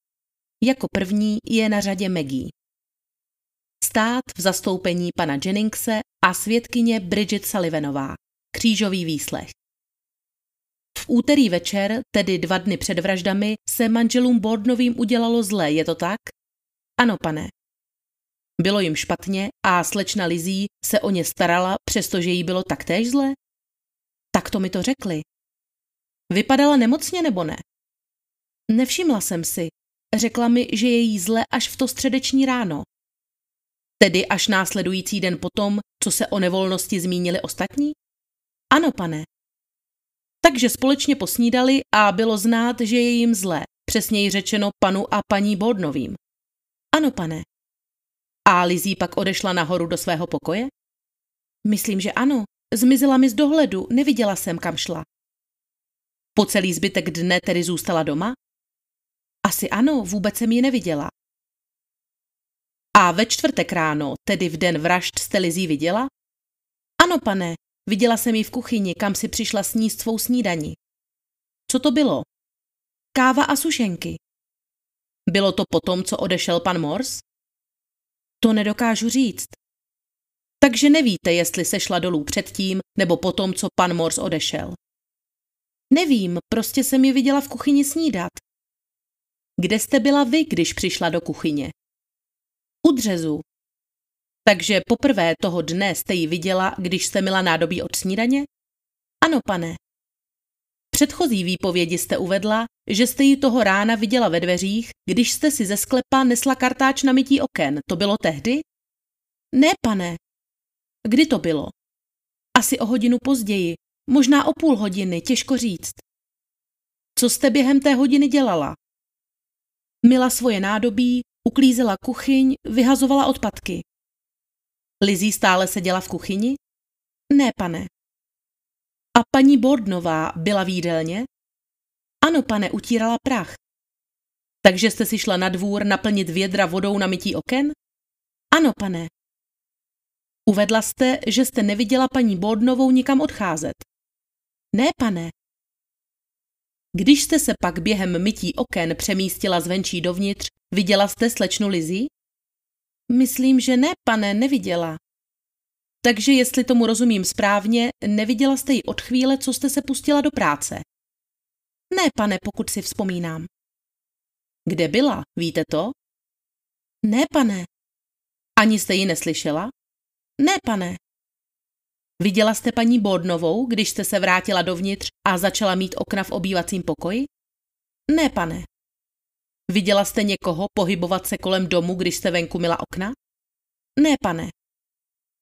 A: Jako první je na řadě Maggie. Stát v zastoupení pana Jenningse a svědkyně Bridget Sullivanová. Křížový výslech. V úterý večer, tedy dva dny před vraždami, se manželům Bordnovým udělalo zlé, je to tak? Ano, pane. Bylo jim špatně a slečna Lizí se o ně starala, přestože jí bylo taktéž zle? Tak to mi to řekli. Vypadala nemocně nebo ne? Nevšimla jsem si. Řekla mi, že je jí zle až v to středeční ráno. Tedy až následující den potom, co se o nevolnosti zmínili ostatní? Ano, pane. Takže společně posnídali a bylo znát, že je jim zlé, přesněji řečeno panu a paní Bodnovým. Ano, pane. A Lizí pak odešla nahoru do svého pokoje? Myslím, že ano. Zmizela mi z dohledu, neviděla jsem, kam šla. Po celý zbytek dne tedy zůstala doma? Asi ano, vůbec jsem ji neviděla. A ve čtvrtek ráno, tedy v den vražd, jste Lizí viděla? Ano, pane, viděla jsem ji v kuchyni, kam si přišla sníst svou snídani. Co to bylo? Káva a sušenky. Bylo to potom, co odešel pan Mors? To nedokážu říct. Takže nevíte, jestli se šla dolů předtím nebo potom, co pan Mors odešel. Nevím, prostě jsem ji viděla v kuchyni snídat. Kde jste byla vy, když přišla do kuchyně? U dřezu. Takže poprvé toho dne jste ji viděla, když jste mila nádobí od snídaně? Ano, pane. předchozí výpovědi jste uvedla, že jste ji toho rána viděla ve dveřích, když jste si ze sklepa nesla kartáč na mytí oken. To bylo tehdy? Ne, pane. Kdy to bylo? Asi o hodinu později, možná o půl hodiny, těžko říct. Co jste během té hodiny dělala? Mila svoje nádobí, uklízela kuchyň, vyhazovala odpadky. Lizí stále seděla v kuchyni? Ne, pane. A paní Bordnová byla v jídelně? Ano, pane, utírala prach. Takže jste si šla na dvůr naplnit vědra vodou na mytí oken? Ano, pane. Uvedla jste, že jste neviděla paní Bordnovou nikam odcházet. Ne, pane. Když jste se pak během mytí oken přemístila zvenčí dovnitř, viděla jste slečnu Lizí? Myslím, že ne, pane, neviděla. Takže jestli tomu rozumím správně, neviděla jste ji od chvíle, co jste se pustila do práce. Ne, pane, pokud si vzpomínám. Kde byla, víte to? Ne, pane. Ani jste ji neslyšela? Ne, pane. Viděla jste paní Bodnovou, když jste se vrátila dovnitř a začala mít okna v obývacím pokoji? Ne, pane. Viděla jste někoho pohybovat se kolem domu, když jste venku mila okna? Ne, pane.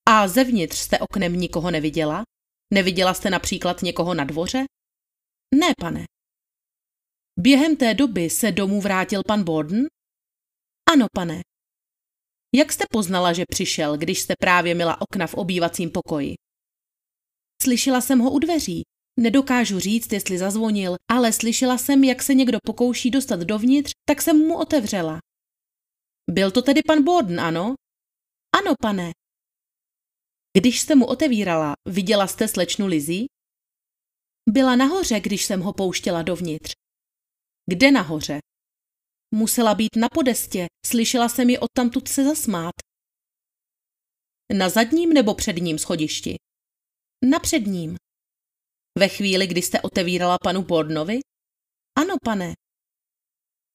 A: A zevnitř jste oknem nikoho neviděla? Neviděla jste například někoho na dvoře? Ne, pane. Během té doby se domů vrátil pan Borden? Ano, pane. Jak jste poznala, že přišel, když jste právě mila okna v obývacím pokoji? Slyšela jsem ho u dveří. Nedokážu říct, jestli zazvonil, ale slyšela jsem, jak se někdo pokouší dostat dovnitř, tak jsem mu otevřela. Byl to tedy pan Borden, ano? Ano, pane. Když jste mu otevírala, viděla jste slečnu Lizzy? Byla nahoře, když jsem ho pouštěla dovnitř. Kde nahoře? Musela být na podestě, slyšela jsem ji odtamtud se zasmát. Na zadním nebo předním schodišti? Na předním. Ve chvíli, kdy jste otevírala panu Bordnovi? Ano, pane.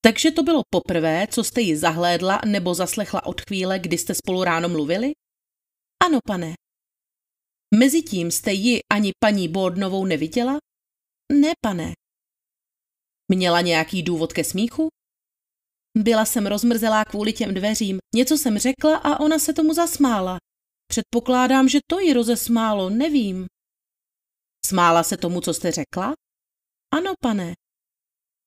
A: Takže to bylo poprvé, co jste ji zahlédla nebo zaslechla od chvíle, kdy jste spolu ráno mluvili? Ano, pane. Mezitím jste ji ani paní Bordnovou neviděla? Ne, pane. Měla nějaký důvod ke smíchu? Byla jsem rozmrzelá kvůli těm dveřím. Něco jsem řekla a ona se tomu zasmála. Předpokládám, že to ji rozesmálo, nevím. Smála se tomu, co jste řekla? Ano, pane.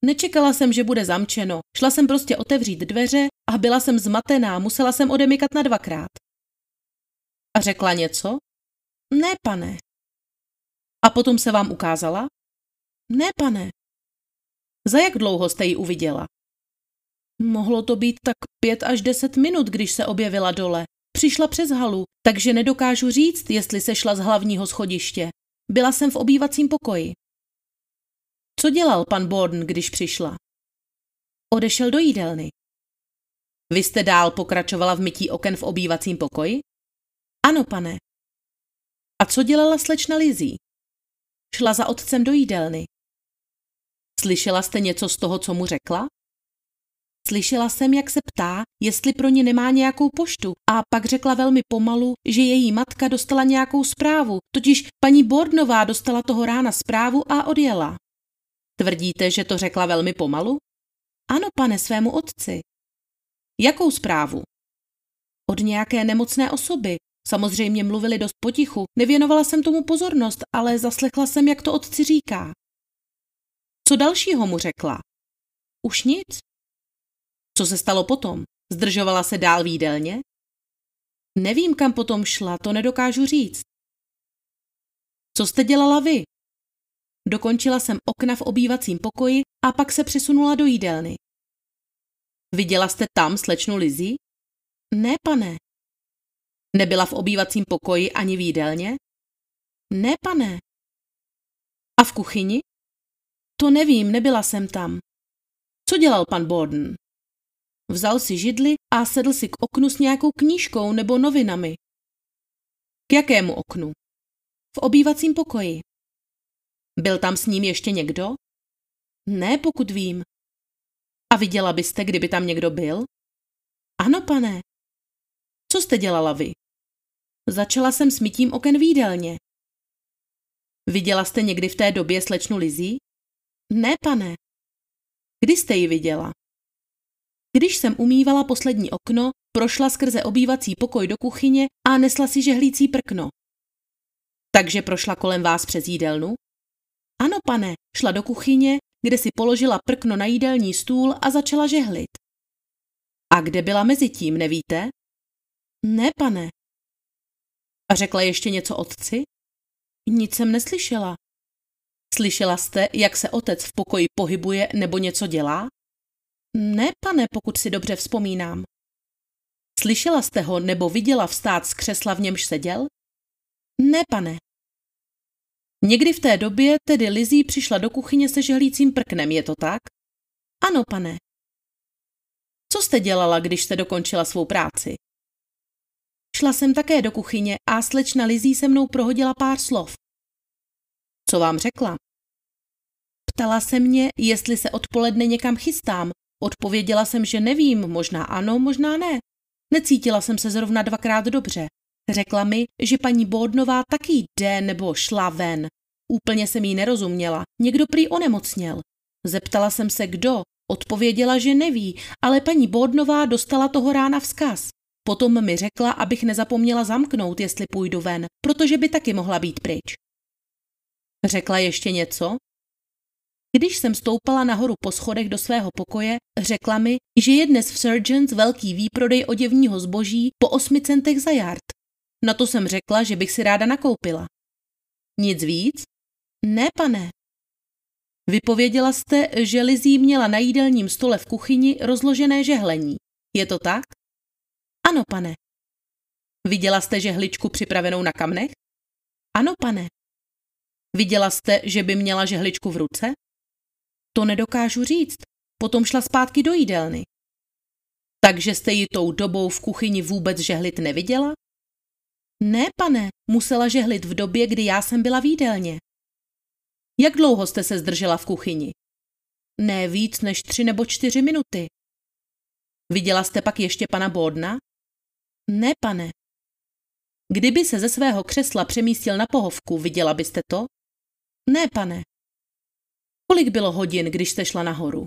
A: Nečekala jsem, že bude zamčeno. Šla jsem prostě otevřít dveře a byla jsem zmatená, musela jsem odemykat na dvakrát. A řekla něco? Ne, pane. A potom se vám ukázala? Ne, pane. Za jak dlouho jste ji uviděla? Mohlo to být tak pět až deset minut, když se objevila dole. Přišla přes halu, takže nedokážu říct, jestli se šla z hlavního schodiště. Byla jsem v obývacím pokoji. Co dělal pan Borden, když přišla? Odešel do jídelny. Vy jste dál pokračovala v mytí oken v obývacím pokoji? Ano, pane. A co dělala slečna Lizí? Šla za otcem do jídelny. Slyšela jste něco z toho, co mu řekla? Slyšela jsem, jak se ptá, jestli pro ně nemá nějakou poštu a pak řekla velmi pomalu, že její matka dostala nějakou zprávu, totiž paní Bordnová dostala toho rána zprávu a odjela. Tvrdíte, že to řekla velmi pomalu? Ano, pane, svému otci. Jakou zprávu? Od nějaké nemocné osoby. Samozřejmě mluvili dost potichu, nevěnovala jsem tomu pozornost, ale zaslechla jsem, jak to otci říká. Co dalšího mu řekla? Už nic. Co se stalo potom? Zdržovala se dál v jídelně? Nevím, kam potom šla, to nedokážu říct. Co jste dělala vy? Dokončila jsem okna v obývacím pokoji a pak se přesunula do jídelny. Viděla jste tam slečnu Lizzy? Ne, pane. Nebyla v obývacím pokoji ani v jídelně? Ne, pane. A v kuchyni? To nevím, nebyla jsem tam. Co dělal pan Borden? Vzal si židli a sedl si k oknu s nějakou knížkou nebo novinami. K jakému oknu? V obývacím pokoji. Byl tam s ním ještě někdo? Ne, pokud vím. A viděla byste, kdyby tam někdo byl? Ano, pane. Co jste dělala vy? Začala jsem s mytím oken výdelně. Viděla jste někdy v té době slečnu Lizí? Ne, pane. Kdy jste ji viděla? Když jsem umývala poslední okno, prošla skrze obývací pokoj do kuchyně a nesla si žehlící prkno. Takže prošla kolem vás přes jídelnu? Ano, pane, šla do kuchyně, kde si položila prkno na jídelní stůl a začala žehlit. A kde byla mezi tím, nevíte? Ne, pane. A řekla ještě něco otci? Nic jsem neslyšela. Slyšela jste, jak se otec v pokoji pohybuje nebo něco dělá? Ne, pane, pokud si dobře vzpomínám. Slyšela jste ho nebo viděla vstát z křesla, v němž seděl? Ne, pane. Někdy v té době tedy Lizí přišla do kuchyně se žehlícím prknem, je to tak? Ano, pane. Co jste dělala, když jste dokončila svou práci? Šla jsem také do kuchyně a slečna Lizí se mnou prohodila pár slov. Co vám řekla? Ptala se mě, jestli se odpoledne někam chystám. Odpověděla jsem, že nevím, možná ano, možná ne. Necítila jsem se zrovna dvakrát dobře. Řekla mi, že paní Bódnová taky jde nebo šla ven. Úplně jsem jí nerozuměla. Někdo prý onemocněl. Zeptala jsem se, kdo. Odpověděla, že neví, ale paní Bódnová dostala toho rána vzkaz. Potom mi řekla, abych nezapomněla zamknout, jestli půjdu ven, protože by taky mohla být pryč. Řekla ještě něco? Když jsem stoupala nahoru po schodech do svého pokoje, řekla mi, že je dnes v Surgeons velký výprodej oděvního zboží po osmi centech za yard. Na to jsem řekla, že bych si ráda nakoupila. Nic víc? Ne, pane. Vypověděla jste, že Lizí měla na jídelním stole v kuchyni rozložené žehlení. Je to tak? Ano, pane. Viděla jste žehličku připravenou na kamnech? Ano, pane. Viděla jste, že by měla žehličku v ruce? To nedokážu říct. Potom šla zpátky do jídelny. Takže jste ji tou dobou v kuchyni vůbec žehlit neviděla? Ne, pane, musela žehlit v době, kdy já jsem byla v jídelně. Jak dlouho jste se zdržela v kuchyni? Ne víc než tři nebo čtyři minuty. Viděla jste pak ještě pana Bodna? Ne, pane. Kdyby se ze svého křesla přemístil na pohovku, viděla byste to? Ne, pane. Kolik bylo hodin, když jste šla nahoru?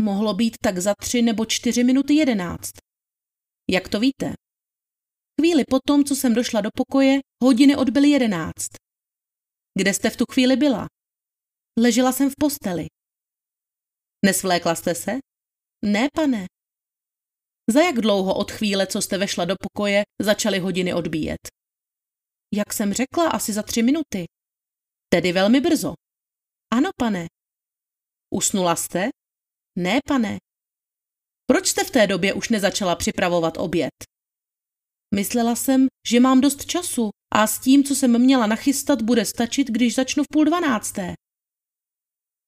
A: Mohlo být tak za tři nebo čtyři minuty jedenáct. Jak to víte? Chvíli potom, co jsem došla do pokoje, hodiny odbyly jedenáct. Kde jste v tu chvíli byla? Ležela jsem v posteli. Nesvlékla jste se? Ne, pane. Za jak dlouho od chvíle, co jste vešla do pokoje, začaly hodiny odbíjet? Jak jsem řekla, asi za tři minuty. Tedy velmi brzo. Ano, pane. Usnula jste? Ne, pane. Proč jste v té době už nezačala připravovat oběd? Myslela jsem, že mám dost času a s tím, co jsem měla nachystat, bude stačit, když začnu v půl dvanácté.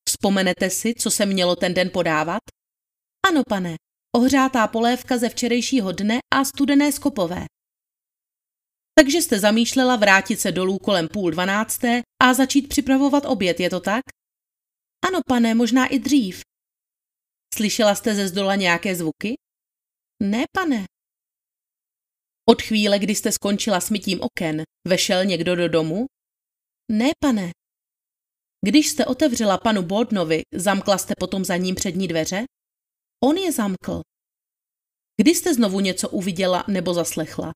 A: Vzpomenete si, co se mělo ten den podávat? Ano, pane. Ohřátá polévka ze včerejšího dne a studené skopové. Takže jste zamýšlela vrátit se dolů kolem půl dvanácté a začít připravovat oběd, je to tak? Ano, pane, možná i dřív. Slyšela jste ze zdola nějaké zvuky? Ne, pane. Od chvíle, kdy jste skončila s mytím oken, vešel někdo do domu? Ne, pane. Když jste otevřela panu Bodnovi, zamkla jste potom za ním přední dveře? On je zamkl. Kdy jste znovu něco uviděla nebo zaslechla?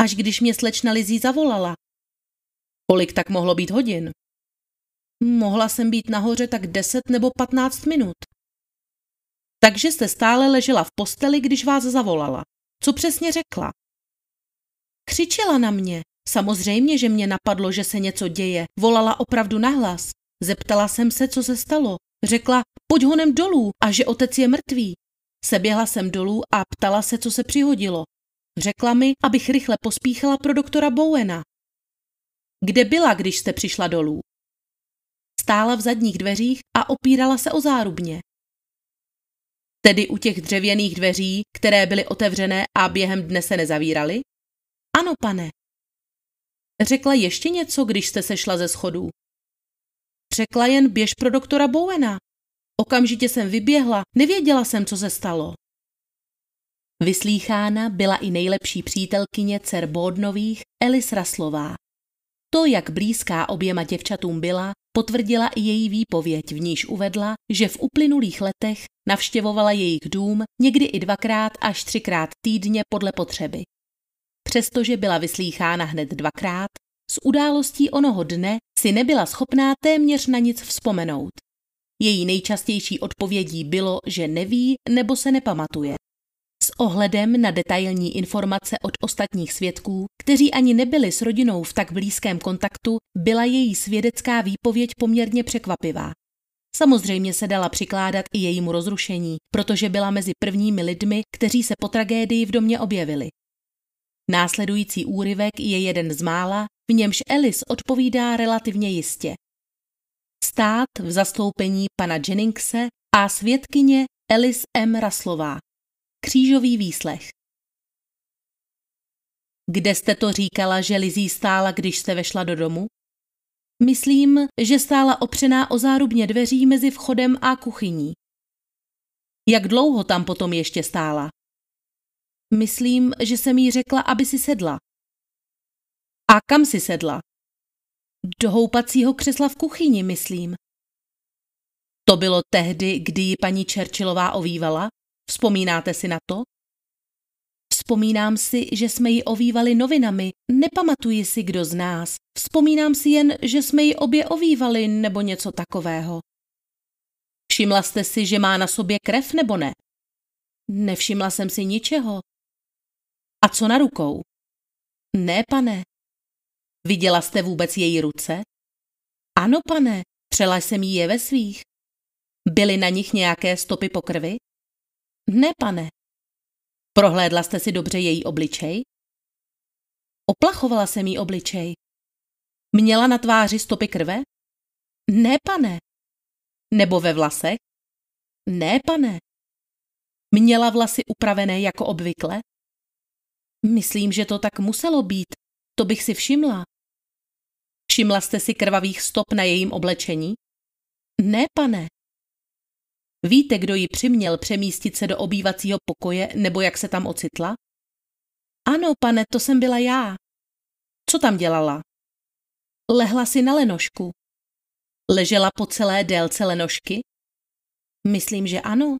A: Až když mě slečna Lizí zavolala. Kolik tak mohlo být hodin? Mohla jsem být nahoře tak 10 nebo 15 minut. Takže jste stále ležela v posteli, když vás zavolala. Co přesně řekla? Křičela na mě. Samozřejmě, že mě napadlo, že se něco děje. Volala opravdu nahlas. Zeptala jsem se, co se stalo. Řekla, pojď honem dolů a že otec je mrtvý. Seběhla jsem dolů a ptala se, co se přihodilo. Řekla mi, abych rychle pospíchala pro doktora Bowena. Kde byla, když jste přišla dolů? Stála v zadních dveřích a opírala se o zárubně. Tedy u těch dřevěných dveří, které byly otevřené a během dne se nezavíraly? Ano, pane. Řekla ještě něco, když jste sešla ze schodů? Řekla jen běž pro doktora Bowena. Okamžitě jsem vyběhla, nevěděla jsem, co se stalo. Vyslýchána byla i nejlepší přítelkyně dcer Bódnových, Elis Raslová. To, jak blízká oběma děvčatům byla, potvrdila i její výpověď, v níž uvedla, že v uplynulých letech navštěvovala jejich dům někdy i dvakrát až třikrát týdně podle potřeby. Přestože byla vyslýchána hned dvakrát, z událostí onoho dne si nebyla schopná téměř na nic vzpomenout. Její nejčastější odpovědí bylo, že neví nebo se nepamatuje. S ohledem na detailní informace od ostatních svědků, kteří ani nebyli s rodinou v tak blízkém kontaktu, byla její svědecká výpověď poměrně překvapivá. Samozřejmě se dala přikládat i jejímu rozrušení, protože byla mezi prvními lidmi, kteří se po tragédii v domě objevili. Následující úryvek je jeden z mála, v němž Ellis odpovídá relativně jistě. Stát v zastoupení pana Jenningse a svědkyně Ellis M. Raslová. Křížový výslech. Kde jste to říkala, že Lizí stála, když jste vešla do domu? Myslím, že stála opřená o zárubně dveří mezi vchodem a kuchyní. Jak dlouho tam potom ještě stála? Myslím, že jsem jí řekla, aby si sedla. A kam si sedla? Do houpacího křesla v kuchyni, myslím. To bylo tehdy, kdy ji paní Čerčilová ovývala? Vzpomínáte si na to? Vzpomínám si, že jsme ji ovývali novinami. Nepamatuji si, kdo z nás. Vzpomínám si jen, že jsme ji obě ovývali nebo něco takového. Všimla jste si, že má na sobě krev nebo ne? Nevšimla jsem si ničeho. A co na rukou? Ne, pane. Viděla jste vůbec její ruce? Ano, pane, třela jsem jí je ve svých. Byly na nich nějaké stopy po krvi? Ne, pane. Prohlédla jste si dobře její obličej? Oplachovala jsem jí obličej. Měla na tváři stopy krve? Ne, pane. Nebo ve vlasech? Ne, pane. Měla vlasy upravené jako obvykle? Myslím, že to tak muselo být. To bych si všimla. Všimla jste si krvavých stop na jejím oblečení? Ne, pane. Víte, kdo ji přiměl přemístit se do obývacího pokoje nebo jak se tam ocitla? Ano, pane, to jsem byla já. Co tam dělala? Lehla si na lenošku. Ležela po celé délce lenošky? Myslím, že ano.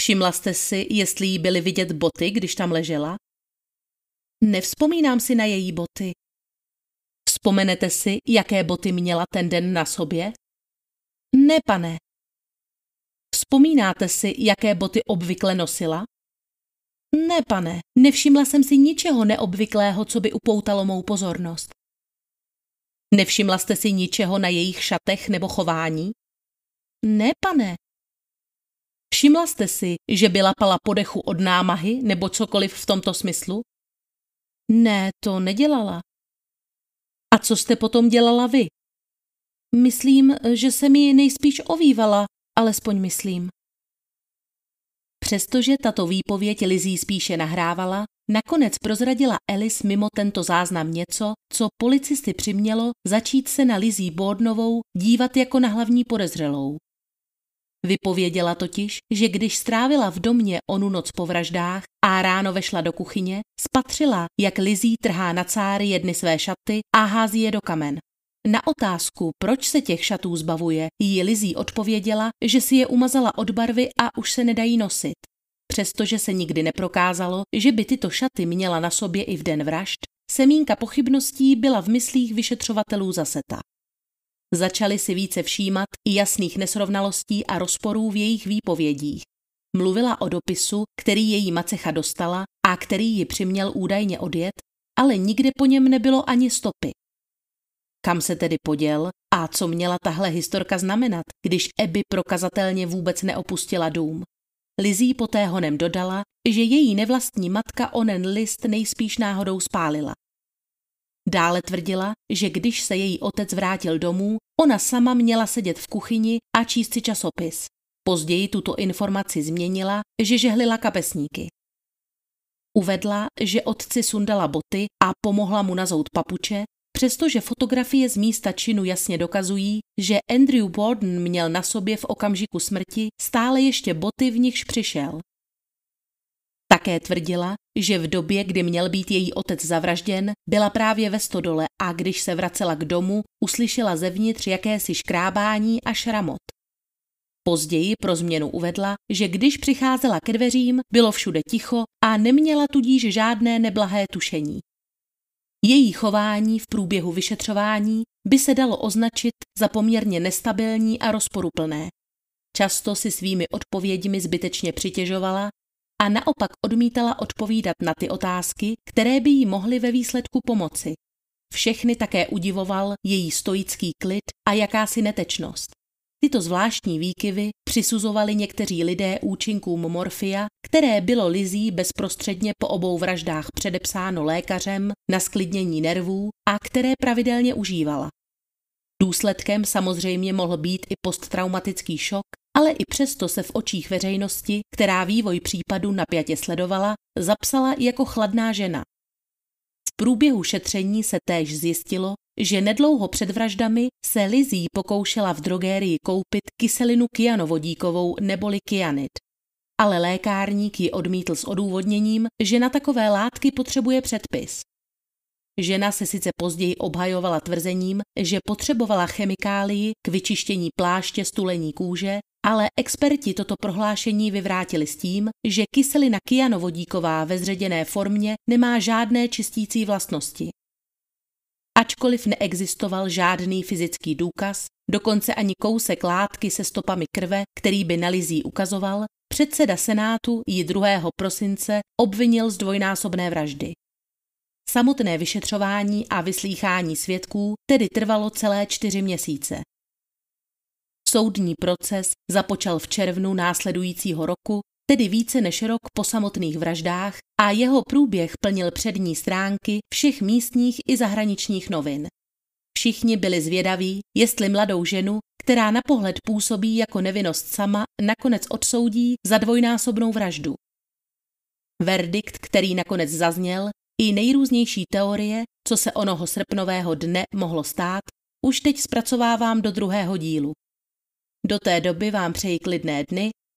A: Všimla jste si, jestli jí byly vidět boty, když tam ležela? Nevzpomínám si na její boty. Vzpomenete si, jaké boty měla ten den na sobě? Ne, pane. Vzpomínáte si, jaké boty obvykle nosila? Ne, pane, nevšimla jsem si ničeho neobvyklého, co by upoutalo mou pozornost. Nevšimla jste si ničeho na jejich šatech nebo chování? Ne, pane. Všimla jste si, že byla pala podechu od námahy nebo cokoliv v tomto smyslu? Ne, to nedělala. A co jste potom dělala vy? Myslím, že se mi nejspíš ovývala, alespoň myslím. Přestože tato výpověď Lizí spíše nahrávala, nakonec prozradila Alice mimo tento záznam něco, co policisty přimělo začít se na Lizí Bordnovou dívat jako na hlavní podezřelou. Vypověděla totiž, že když strávila v domě onu noc po vraždách a ráno vešla do kuchyně, spatřila, jak Lizí trhá na cáry jedny své šaty a hází je do kamen. Na otázku, proč se těch šatů zbavuje, jí Lizí odpověděla, že si je umazala od barvy a už se nedají nosit. Přestože se nikdy neprokázalo, že by tyto šaty měla na sobě i v den vražd, semínka pochybností byla v myslích vyšetřovatelů zaseta. Začali si více všímat i jasných nesrovnalostí a rozporů v jejich výpovědích. Mluvila o dopisu, který její macecha dostala a který ji přiměl údajně odjet, ale nikde po něm nebylo ani stopy. Kam se tedy poděl a co měla tahle historka znamenat, když Eby prokazatelně vůbec neopustila dům? Lizí poté honem dodala, že její nevlastní matka onen list nejspíš náhodou spálila. Dále tvrdila, že když se její otec vrátil domů, ona sama měla sedět v kuchyni a číst si časopis. Později tuto informaci změnila, že žehlila kapesníky. Uvedla, že otci sundala boty a pomohla mu nazout papuče, přestože fotografie z místa činu jasně dokazují, že Andrew Borden měl na sobě v okamžiku smrti stále ještě boty, v nichž přišel. Také tvrdila, že v době, kdy měl být její otec zavražděn, byla právě ve stodole a když se vracela k domu, uslyšela zevnitř jakési škrábání a šramot. Později pro změnu uvedla, že když přicházela ke dveřím, bylo všude ticho a neměla tudíž žádné neblahé tušení. Její chování v průběhu vyšetřování by se dalo označit za poměrně nestabilní a rozporuplné. Často si svými odpověďmi zbytečně přitěžovala a naopak odmítala odpovídat na ty otázky, které by jí mohly ve výsledku pomoci. Všechny také udivoval její stoický klid a jakási netečnost. Tyto zvláštní výkyvy přisuzovali někteří lidé účinkům morfia, které bylo Lizí bezprostředně po obou vraždách předepsáno lékařem na sklidnění nervů a které pravidelně užívala. Důsledkem samozřejmě mohl být i posttraumatický šok, ale i přesto se v očích veřejnosti, která vývoj případu napjatě sledovala, zapsala jako chladná žena. V průběhu šetření se též zjistilo, že nedlouho před vraždami se Lizí pokoušela v drogérii koupit kyselinu kyanovodíkovou neboli kyanid. Ale lékárník ji odmítl s odůvodněním, že na takové látky potřebuje předpis. Žena se sice později obhajovala tvrzením, že potřebovala chemikálii k vyčištění pláště stulení kůže, ale experti toto prohlášení vyvrátili s tím, že kyselina kyanovodíková ve zředěné formě nemá žádné čistící vlastnosti. Ačkoliv neexistoval žádný fyzický důkaz, dokonce ani kousek látky se stopami krve, který by na Lizí ukazoval, předseda Senátu ji 2. prosince obvinil z dvojnásobné vraždy. Samotné vyšetřování a vyslýchání svědků tedy trvalo celé čtyři měsíce. Soudní proces započal v červnu následujícího roku, tedy více než rok po samotných vraždách a jeho průběh plnil přední stránky všech místních i zahraničních novin. Všichni byli zvědaví, jestli mladou ženu, která na pohled působí jako nevinnost sama, nakonec odsoudí za dvojnásobnou vraždu. Verdikt, který nakonec zazněl, i nejrůznější teorie, co se onoho srpnového dne mohlo stát, už teď zpracovávám do druhého dílu. Do té doby vám přeji klidné dny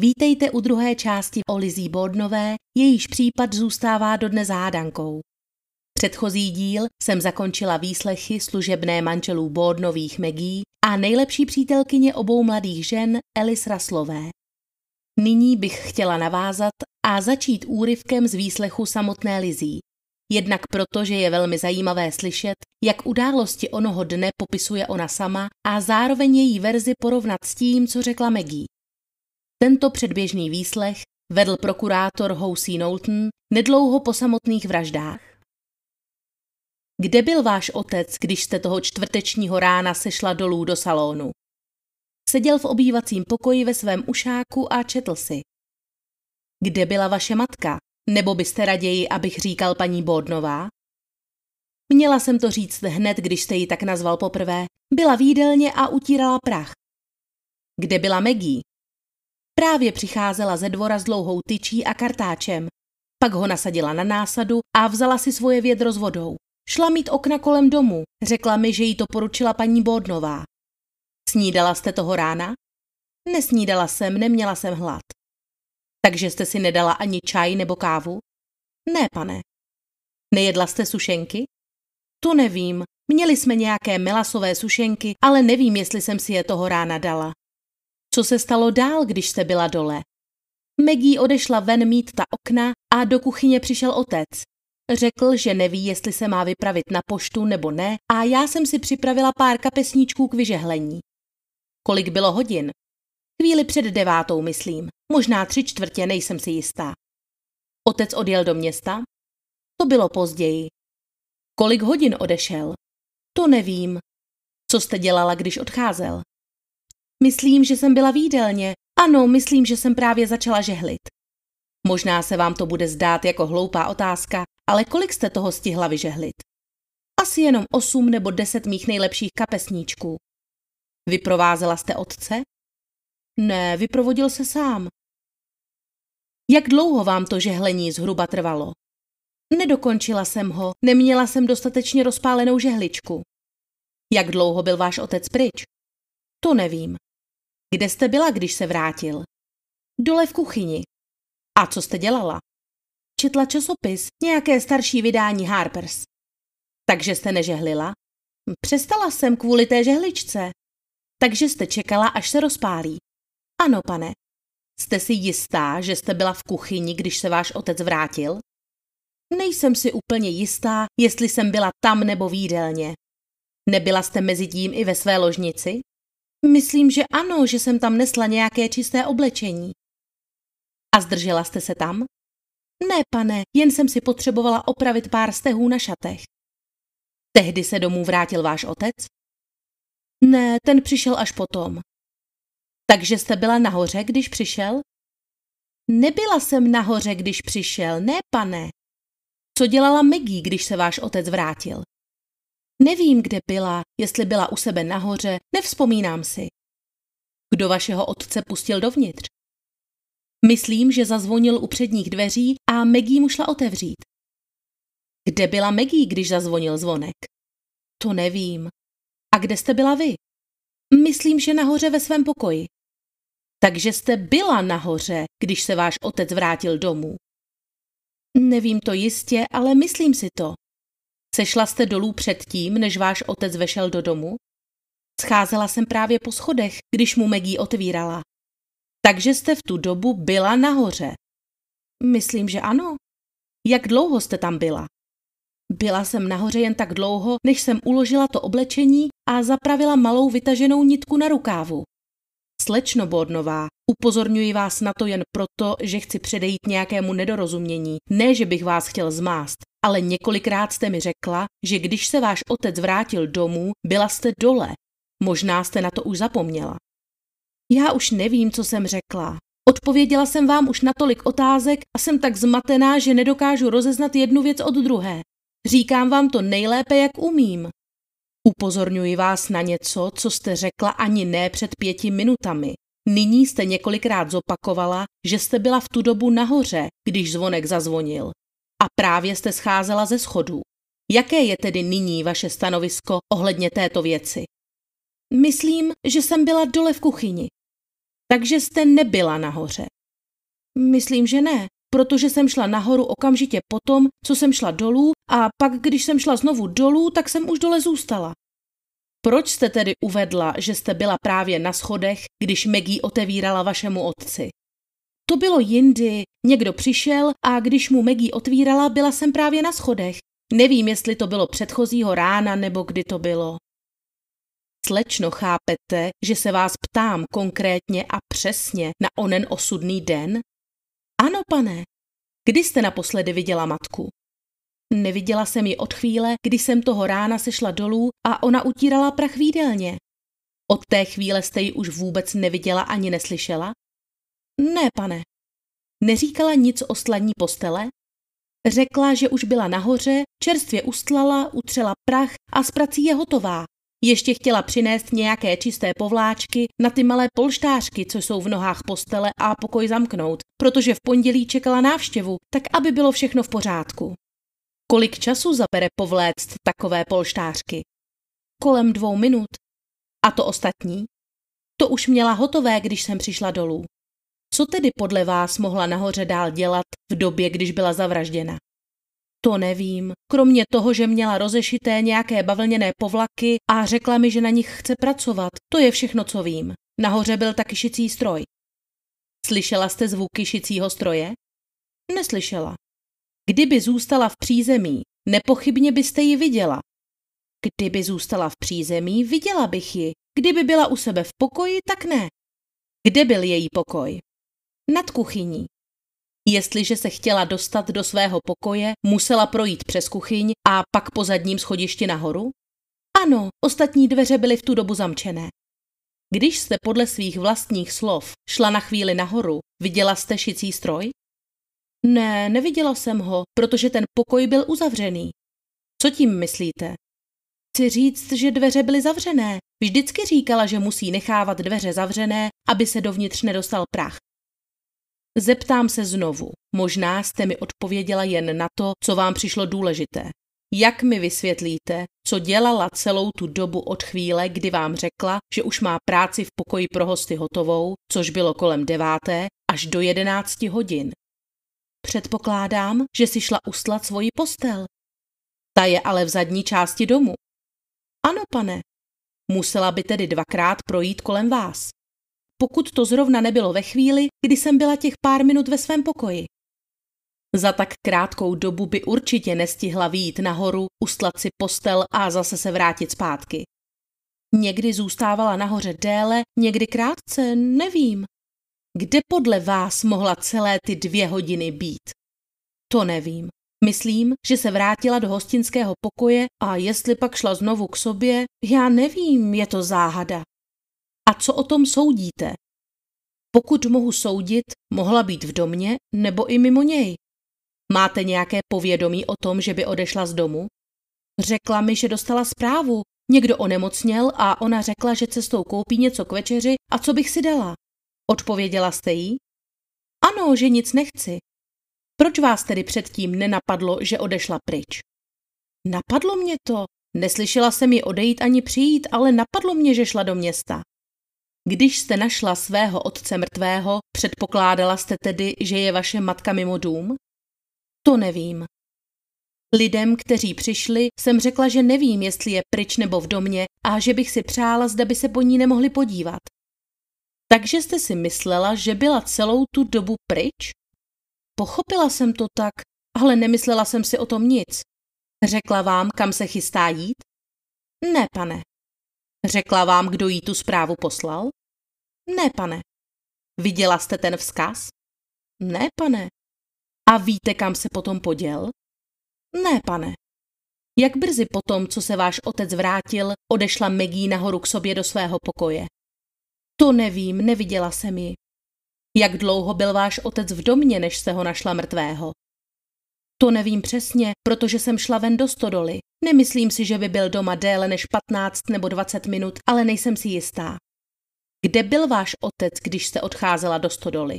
A: Vítejte u druhé části o Lizí Bordnové, jejíž případ zůstává dodnes hádankou. Předchozí díl jsem zakončila výslechy služebné manželů Bordnových Megí a nejlepší přítelkyně obou mladých žen Elis Raslové. Nyní bych chtěla navázat a začít úryvkem z výslechu samotné Lizí. Jednak proto, že je velmi zajímavé slyšet, jak události onoho dne popisuje ona sama a zároveň její verzi porovnat s tím, co řekla Maggie. Tento předběžný výslech vedl prokurátor Housey Knowlton nedlouho po samotných vraždách. Kde byl váš otec, když jste toho čtvrtečního rána sešla dolů do salonu? Seděl v obývacím pokoji ve svém ušáku a četl si. Kde byla vaše matka? Nebo byste raději, abych říkal paní Bodnová? Měla jsem to říct hned, když jste ji tak nazval poprvé. Byla výdelně a utírala prach. Kde byla Maggie? Právě přicházela ze dvora s dlouhou tyčí a kartáčem. Pak ho nasadila na násadu a vzala si svoje vědro s vodou. Šla mít okna kolem domu. Řekla mi, že jí to poručila paní Bodnová. Snídala jste toho rána? Nesnídala jsem, neměla jsem hlad. Takže jste si nedala ani čaj nebo kávu? Ne, pane. Nejedla jste sušenky? To nevím. Měli jsme nějaké melasové sušenky, ale nevím, jestli jsem si je toho rána dala. Co se stalo dál, když jste byla dole? Maggie odešla ven mít ta okna a do kuchyně přišel otec. Řekl, že neví, jestli se má vypravit na poštu nebo ne a já jsem si připravila pár kapesníčků k vyžehlení. Kolik bylo hodin? Chvíli před devátou, myslím. Možná tři čtvrtě, nejsem si jistá. Otec odjel do města? To bylo později. Kolik hodin odešel? To nevím. Co jste dělala, když odcházel? Myslím, že jsem byla výdelně. Ano, myslím, že jsem právě začala žehlit. Možná se vám to bude zdát jako hloupá otázka, ale kolik jste toho stihla vyžehlit? Asi jenom osm nebo deset mých nejlepších kapesníčků. Vyprovázela jste otce? Ne, vyprovodil se sám. Jak dlouho vám to žehlení zhruba trvalo? Nedokončila jsem ho, neměla jsem dostatečně rozpálenou žehličku. Jak dlouho byl váš otec pryč? To nevím. Kde jste byla, když se vrátil? Dole v kuchyni. A co jste dělala? Četla časopis, nějaké starší vydání Harpers. Takže jste nežehlila? Přestala jsem kvůli té žehličce. Takže jste čekala, až se rozpálí. Ano, pane. Jste si jistá, že jste byla v kuchyni, když se váš otec vrátil? Nejsem si úplně jistá, jestli jsem byla tam nebo v jídelně. Nebyla jste mezi tím i ve své ložnici? Myslím, že ano, že jsem tam nesla nějaké čisté oblečení. A zdržela jste se tam? Ne, pane, jen jsem si potřebovala opravit pár stehů na šatech. Tehdy se domů vrátil váš otec? Ne, ten přišel až potom. Takže jste byla nahoře, když přišel? Nebyla jsem nahoře, když přišel, ne, pane. Co dělala Maggie, když se váš otec vrátil? Nevím, kde byla, jestli byla u sebe nahoře, nevzpomínám si. Kdo vašeho otce pustil dovnitř? Myslím, že zazvonil u předních dveří a Maggie mu šla otevřít. Kde byla Maggie, když zazvonil zvonek? To nevím. A kde jste byla vy? Myslím, že nahoře ve svém pokoji. Takže jste byla nahoře, když se váš otec vrátil domů. Nevím to jistě, ale myslím si to. Sešla jste dolů předtím, než váš otec vešel do domu? Scházela jsem právě po schodech, když mu Megí otvírala. Takže jste v tu dobu byla nahoře. Myslím, že ano. Jak dlouho jste tam byla? Byla jsem nahoře jen tak dlouho, než jsem uložila to oblečení a zapravila malou vytaženou nitku na rukávu. Slečno Bodnová, upozorňuji vás na to jen proto, že chci předejít nějakému nedorozumění. Ne, že bych vás chtěl zmást, ale několikrát jste mi řekla, že když se váš otec vrátil domů, byla jste dole. Možná jste na to už zapomněla. Já už nevím, co jsem řekla. Odpověděla jsem vám už na tolik otázek a jsem tak zmatená, že nedokážu rozeznat jednu věc od druhé. Říkám vám to nejlépe, jak umím. Upozorňuji vás na něco, co jste řekla ani ne před pěti minutami. Nyní jste několikrát zopakovala, že jste byla v tu dobu nahoře, když zvonek zazvonil. A právě jste scházela ze schodů. Jaké je tedy nyní vaše stanovisko ohledně této věci? Myslím, že jsem byla dole v kuchyni. Takže jste nebyla nahoře. Myslím, že ne, protože jsem šla nahoru okamžitě potom, co jsem šla dolů a pak, když jsem šla znovu dolů, tak jsem už dole zůstala. Proč jste tedy uvedla, že jste byla právě na schodech, když Maggie otevírala vašemu otci? To bylo jindy, někdo přišel a když mu Maggie otvírala, byla jsem právě na schodech. Nevím, jestli to bylo předchozího rána nebo kdy to bylo. Slečno, chápete, že se vás ptám konkrétně a přesně na onen osudný den? Ano, pane. Kdy jste naposledy viděla matku? Neviděla jsem ji od chvíle, kdy jsem toho rána sešla dolů a ona utírala prach výdelně. Od té chvíle jste ji už vůbec neviděla ani neslyšela? Ne, pane. Neříkala nic o slaní postele? Řekla, že už byla nahoře, čerstvě ustlala, utřela prach a s prací je hotová. Ještě chtěla přinést nějaké čisté povláčky na ty malé polštářky, co jsou v nohách postele a pokoj zamknout, protože v pondělí čekala návštěvu, tak aby bylo všechno v pořádku. Kolik času zabere povléct takové polštářky? Kolem dvou minut. A to ostatní? To už měla hotové, když jsem přišla dolů. Co tedy podle vás mohla nahoře dál dělat v době, když byla zavražděna? To nevím. Kromě toho, že měla rozešité nějaké bavlněné povlaky a řekla mi, že na nich chce pracovat. To je všechno, co vím. Nahoře byl taky šicí stroj. Slyšela jste zvuky šicího stroje? Neslyšela. Kdyby zůstala v přízemí, nepochybně byste ji viděla. Kdyby zůstala v přízemí, viděla bych ji. Kdyby byla u sebe v pokoji, tak ne. Kde byl její pokoj? Nad kuchyní. Jestliže se chtěla dostat do svého pokoje, musela projít přes kuchyň a pak po zadním schodišti nahoru? Ano, ostatní dveře byly v tu dobu zamčené. Když jste podle svých vlastních slov šla na chvíli nahoru, viděla jste šicí stroj? Ne, neviděla jsem ho, protože ten pokoj byl uzavřený. Co tím myslíte? Chci říct, že dveře byly zavřené. Vždycky říkala, že musí nechávat dveře zavřené, aby se dovnitř nedostal prach. Zeptám se znovu. Možná jste mi odpověděla jen na to, co vám přišlo důležité. Jak mi vysvětlíte, co dělala celou tu dobu od chvíle, kdy vám řekla, že už má práci v pokoji pro hosty hotovou, což bylo kolem deváté, až do jedenácti hodin? Předpokládám, že si šla uslat svoji postel. Ta je ale v zadní části domu. Ano, pane. Musela by tedy dvakrát projít kolem vás pokud to zrovna nebylo ve chvíli, kdy jsem byla těch pár minut ve svém pokoji. Za tak krátkou dobu by určitě nestihla výjít nahoru, ustlat si postel a zase se vrátit zpátky. Někdy zůstávala nahoře déle, někdy krátce, nevím. Kde podle vás mohla celé ty dvě hodiny být? To nevím. Myslím, že se vrátila do hostinského pokoje a jestli pak šla znovu k sobě, já nevím, je to záhada. A co o tom soudíte? Pokud mohu soudit, mohla být v domě nebo i mimo něj. Máte nějaké povědomí o tom, že by odešla z domu? Řekla mi, že dostala zprávu. Někdo onemocněl a ona řekla, že cestou koupí něco k večeři a co bych si dala. Odpověděla jste jí? Ano, že nic nechci. Proč vás tedy předtím nenapadlo, že odešla pryč? Napadlo mě to. Neslyšela jsem ji odejít ani přijít, ale napadlo mě, že šla do města. Když jste našla svého otce mrtvého, předpokládala jste tedy, že je vaše matka mimo dům? To nevím. Lidem, kteří přišli, jsem řekla, že nevím, jestli je pryč nebo v domě a že bych si přála, zda by se po ní nemohli podívat. Takže jste si myslela, že byla celou tu dobu pryč? Pochopila jsem to tak, ale nemyslela jsem si o tom nic. Řekla vám, kam se chystá jít? Ne, pane. Řekla vám, kdo jí tu zprávu poslal? Ne, pane. Viděla jste ten vzkaz? Ne, pane. A víte, kam se potom poděl? Ne, pane. Jak brzy potom, co se váš otec vrátil, odešla Megí nahoru k sobě do svého pokoje? To nevím, neviděla jsem ji. Jak dlouho byl váš otec v domě, než jste ho našla mrtvého? To nevím přesně, protože jsem šla ven do stodoly. Nemyslím si, že by byl doma déle než 15 nebo 20 minut, ale nejsem si jistá. Kde byl váš otec, když jste odcházela do stodoly?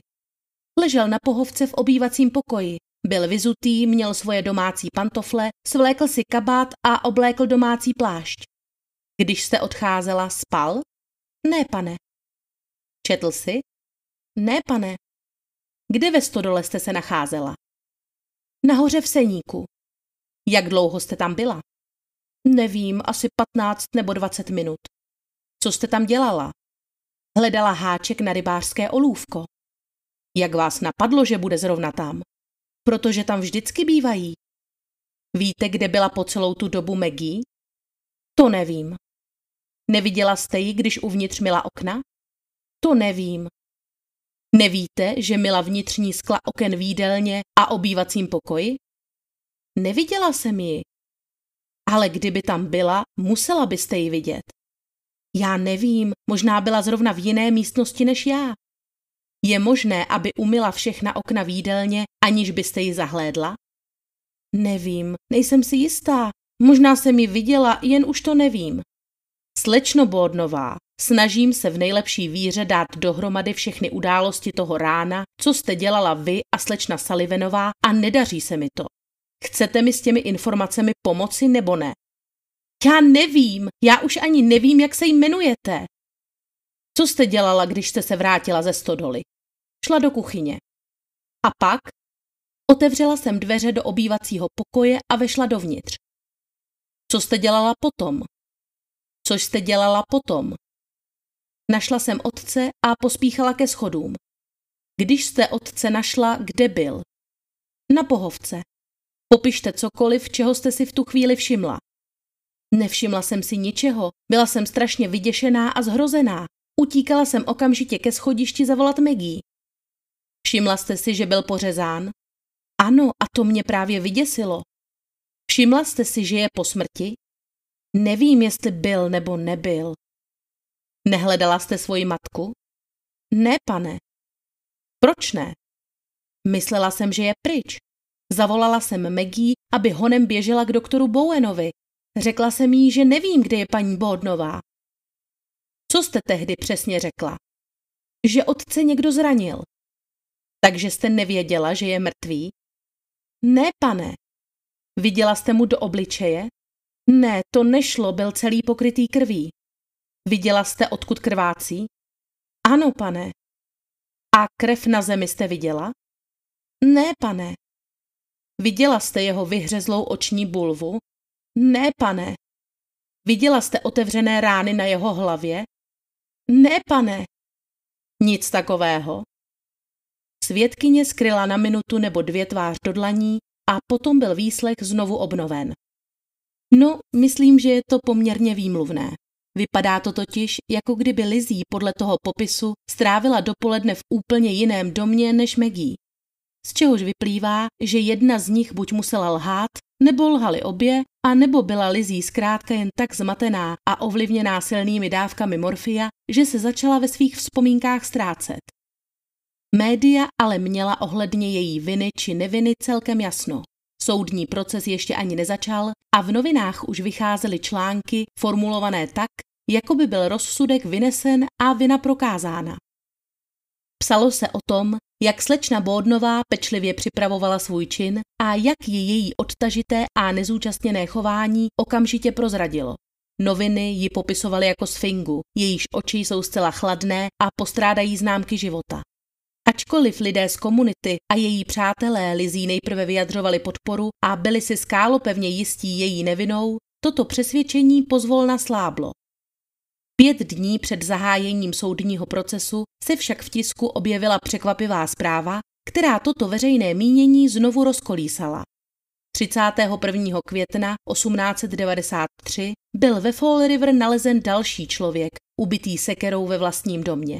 A: Ležel na pohovce v obývacím pokoji. Byl vyzutý, měl svoje domácí pantofle, svlékl si kabát a oblékl domácí plášť. Když jste odcházela, spal? Ne, pane. Četl si? Ne, pane. Kde ve stodole jste se nacházela? Nahoře v Seníku. Jak dlouho jste tam byla? Nevím, asi 15 nebo 20 minut. Co jste tam dělala? Hledala háček na rybářské olůvko. Jak vás napadlo, že bude zrovna tam? Protože tam vždycky bývají. Víte, kde byla po celou tu dobu Maggie? To nevím. Neviděla jste ji, když uvnitř měla okna? To nevím. Nevíte, že měla vnitřní skla oken výdelně a obývacím pokoji? Neviděla jsem ji. Ale kdyby tam byla, musela byste ji vidět. Já nevím, možná byla zrovna v jiné místnosti než já. Je možné, aby umila všechna okna výdelně, aniž byste ji zahlédla? Nevím, nejsem si jistá. Možná jsem ji viděla, jen už to nevím. Slečno Bordnová, snažím se v nejlepší víře dát dohromady všechny události toho rána, co jste dělala vy a slečna Salivenová a nedaří se mi to. Chcete mi s těmi informacemi pomoci nebo ne? Já nevím, já už ani nevím, jak se jmenujete. Co jste dělala, když jste se vrátila ze stodoly? Šla do kuchyně. A pak? Otevřela jsem dveře do obývacího pokoje a vešla dovnitř. Co jste dělala potom? Což jste dělala potom? Našla jsem otce a pospíchala ke schodům. Když jste otce našla, kde byl? Na pohovce. Popište cokoliv, čeho jste si v tu chvíli všimla. Nevšimla jsem si ničeho, byla jsem strašně vyděšená a zhrozená. Utíkala jsem okamžitě ke schodišti zavolat Megí. Všimla jste si, že byl pořezán? Ano, a to mě právě vyděsilo. Všimla jste si, že je po smrti? Nevím, jestli byl nebo nebyl. Nehledala jste svoji matku? Ne, pane. Proč ne? Myslela jsem, že je pryč. Zavolala jsem Maggie, aby honem běžela k doktoru Bowenovi. Řekla jsem jí, že nevím, kde je paní Bodnová. Co jste tehdy přesně řekla? Že otce někdo zranil. Takže jste nevěděla, že je mrtvý? Ne, pane. Viděla jste mu do obličeje? Ne, to nešlo, byl celý pokrytý krví. Viděla jste, odkud krvácí? Ano, pane. A krev na zemi jste viděla? Ne, pane. Viděla jste jeho vyhřezlou oční bulvu? Ne, pane. Viděla jste otevřené rány na jeho hlavě? Ne, pane. Nic takového. Svědkyně skryla na minutu nebo dvě tvář do dlaní a potom byl výslech znovu obnoven. No, myslím, že je to poměrně výmluvné. Vypadá to totiž, jako kdyby Lizí podle toho popisu strávila dopoledne v úplně jiném domě než Maggie. Z čehož vyplývá, že jedna z nich buď musela lhát, nebo lhali obě, a nebo byla Lizí zkrátka jen tak zmatená a ovlivněná silnými dávkami morfia, že se začala ve svých vzpomínkách ztrácet. Média ale měla ohledně její viny či neviny celkem jasno. Soudní proces ještě ani nezačal a v novinách už vycházely články formulované tak, jako by byl rozsudek vynesen a vina prokázána. Psalo se o tom, jak slečna Bódnová pečlivě připravovala svůj čin a jak ji její odtažité a nezúčastněné chování okamžitě prozradilo. Noviny ji popisovaly jako sfingu, jejíž oči jsou zcela chladné a postrádají známky života. Ačkoliv lidé z komunity a její přátelé Lizí nejprve vyjadřovali podporu a byli si skálopevně jistí její nevinou, toto přesvědčení pozvolna sláblo. Pět dní před zahájením soudního procesu se však v tisku objevila překvapivá zpráva, která toto veřejné mínění znovu rozkolísala. 31. května 1893 byl ve Fall River nalezen další člověk, ubitý sekerou ve vlastním domě.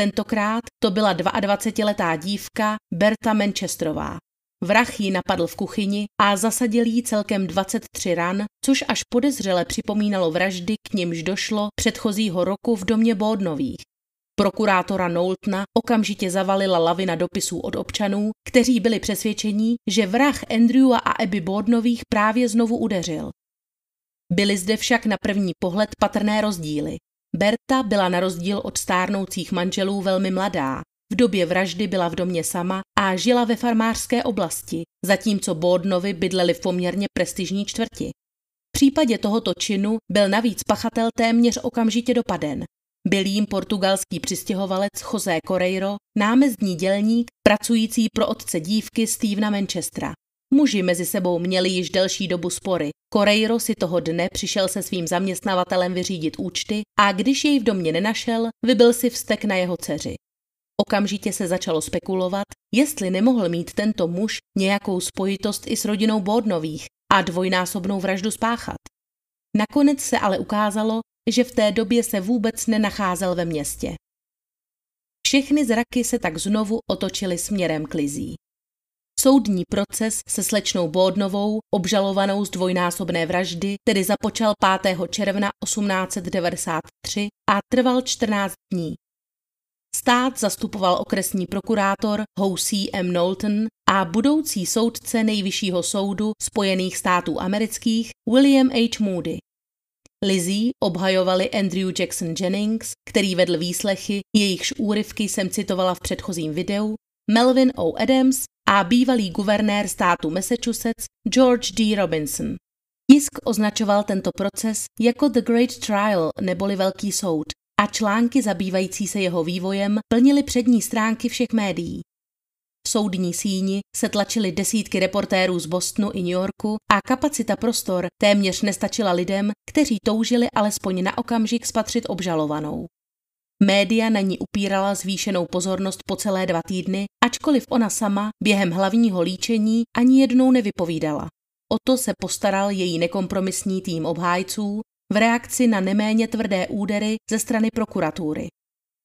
A: Tentokrát to byla 22-letá dívka Berta Manchesterová. Vrah ji napadl v kuchyni a zasadil jí celkem 23 ran, což až podezřele připomínalo vraždy, k nimž došlo předchozího roku v domě Bódnových. Prokurátora Noultna okamžitě zavalila lavina dopisů od občanů, kteří byli přesvědčení, že vrah Andrewa a Abby Bódnových právě znovu udeřil. Byly zde však na první pohled patrné rozdíly. Berta byla na rozdíl od stárnoucích manželů velmi mladá. V době vraždy byla v domě sama a žila ve farmářské oblasti, zatímco Bordnovi bydleli v poměrně prestižní čtvrti. V případě tohoto činu byl navíc pachatel téměř okamžitě dopaden. Byl jím portugalský přistěhovalec José Correiro, námezdní dělník, pracující pro otce dívky Stevena Manchestera. Muži mezi sebou měli již delší dobu spory. Correiro si toho dne přišel se svým zaměstnavatelem vyřídit účty a když jej v domě nenašel, vybil si vztek na jeho dceři. Okamžitě se začalo spekulovat, jestli nemohl mít tento muž nějakou spojitost i s rodinou Bordnových a dvojnásobnou vraždu spáchat. Nakonec se ale ukázalo, že v té době se vůbec nenacházel ve městě. Všechny zraky se tak znovu otočily směrem k Lizí. Soudní proces se slečnou Bódnovou, obžalovanou z dvojnásobné vraždy, tedy započal 5. června 1893 a trval 14 dní. stát zastupoval okresní prokurátor Housey M. Knowlton a budoucí soudce nejvyššího soudu Spojených států amerických William H. Moody. Lizzie obhajovali Andrew Jackson Jennings, který vedl výslechy, jejichž úryvky jsem citovala v předchozím videu, Melvin O. Adams a bývalý guvernér státu Massachusetts George D. Robinson. Tisk označoval tento proces jako The Great Trial neboli Velký soud a články zabývající se jeho vývojem plnily přední stránky všech médií. V soudní síni se tlačily desítky reportérů z Bostonu i New Yorku a kapacita prostor téměř nestačila lidem, kteří toužili alespoň na okamžik spatřit obžalovanou. Média na ní upírala zvýšenou pozornost po celé dva týdny, ačkoliv ona sama během hlavního líčení ani jednou nevypovídala. O to se postaral její nekompromisní tým obhájců v reakci na neméně tvrdé údery ze strany prokuratury.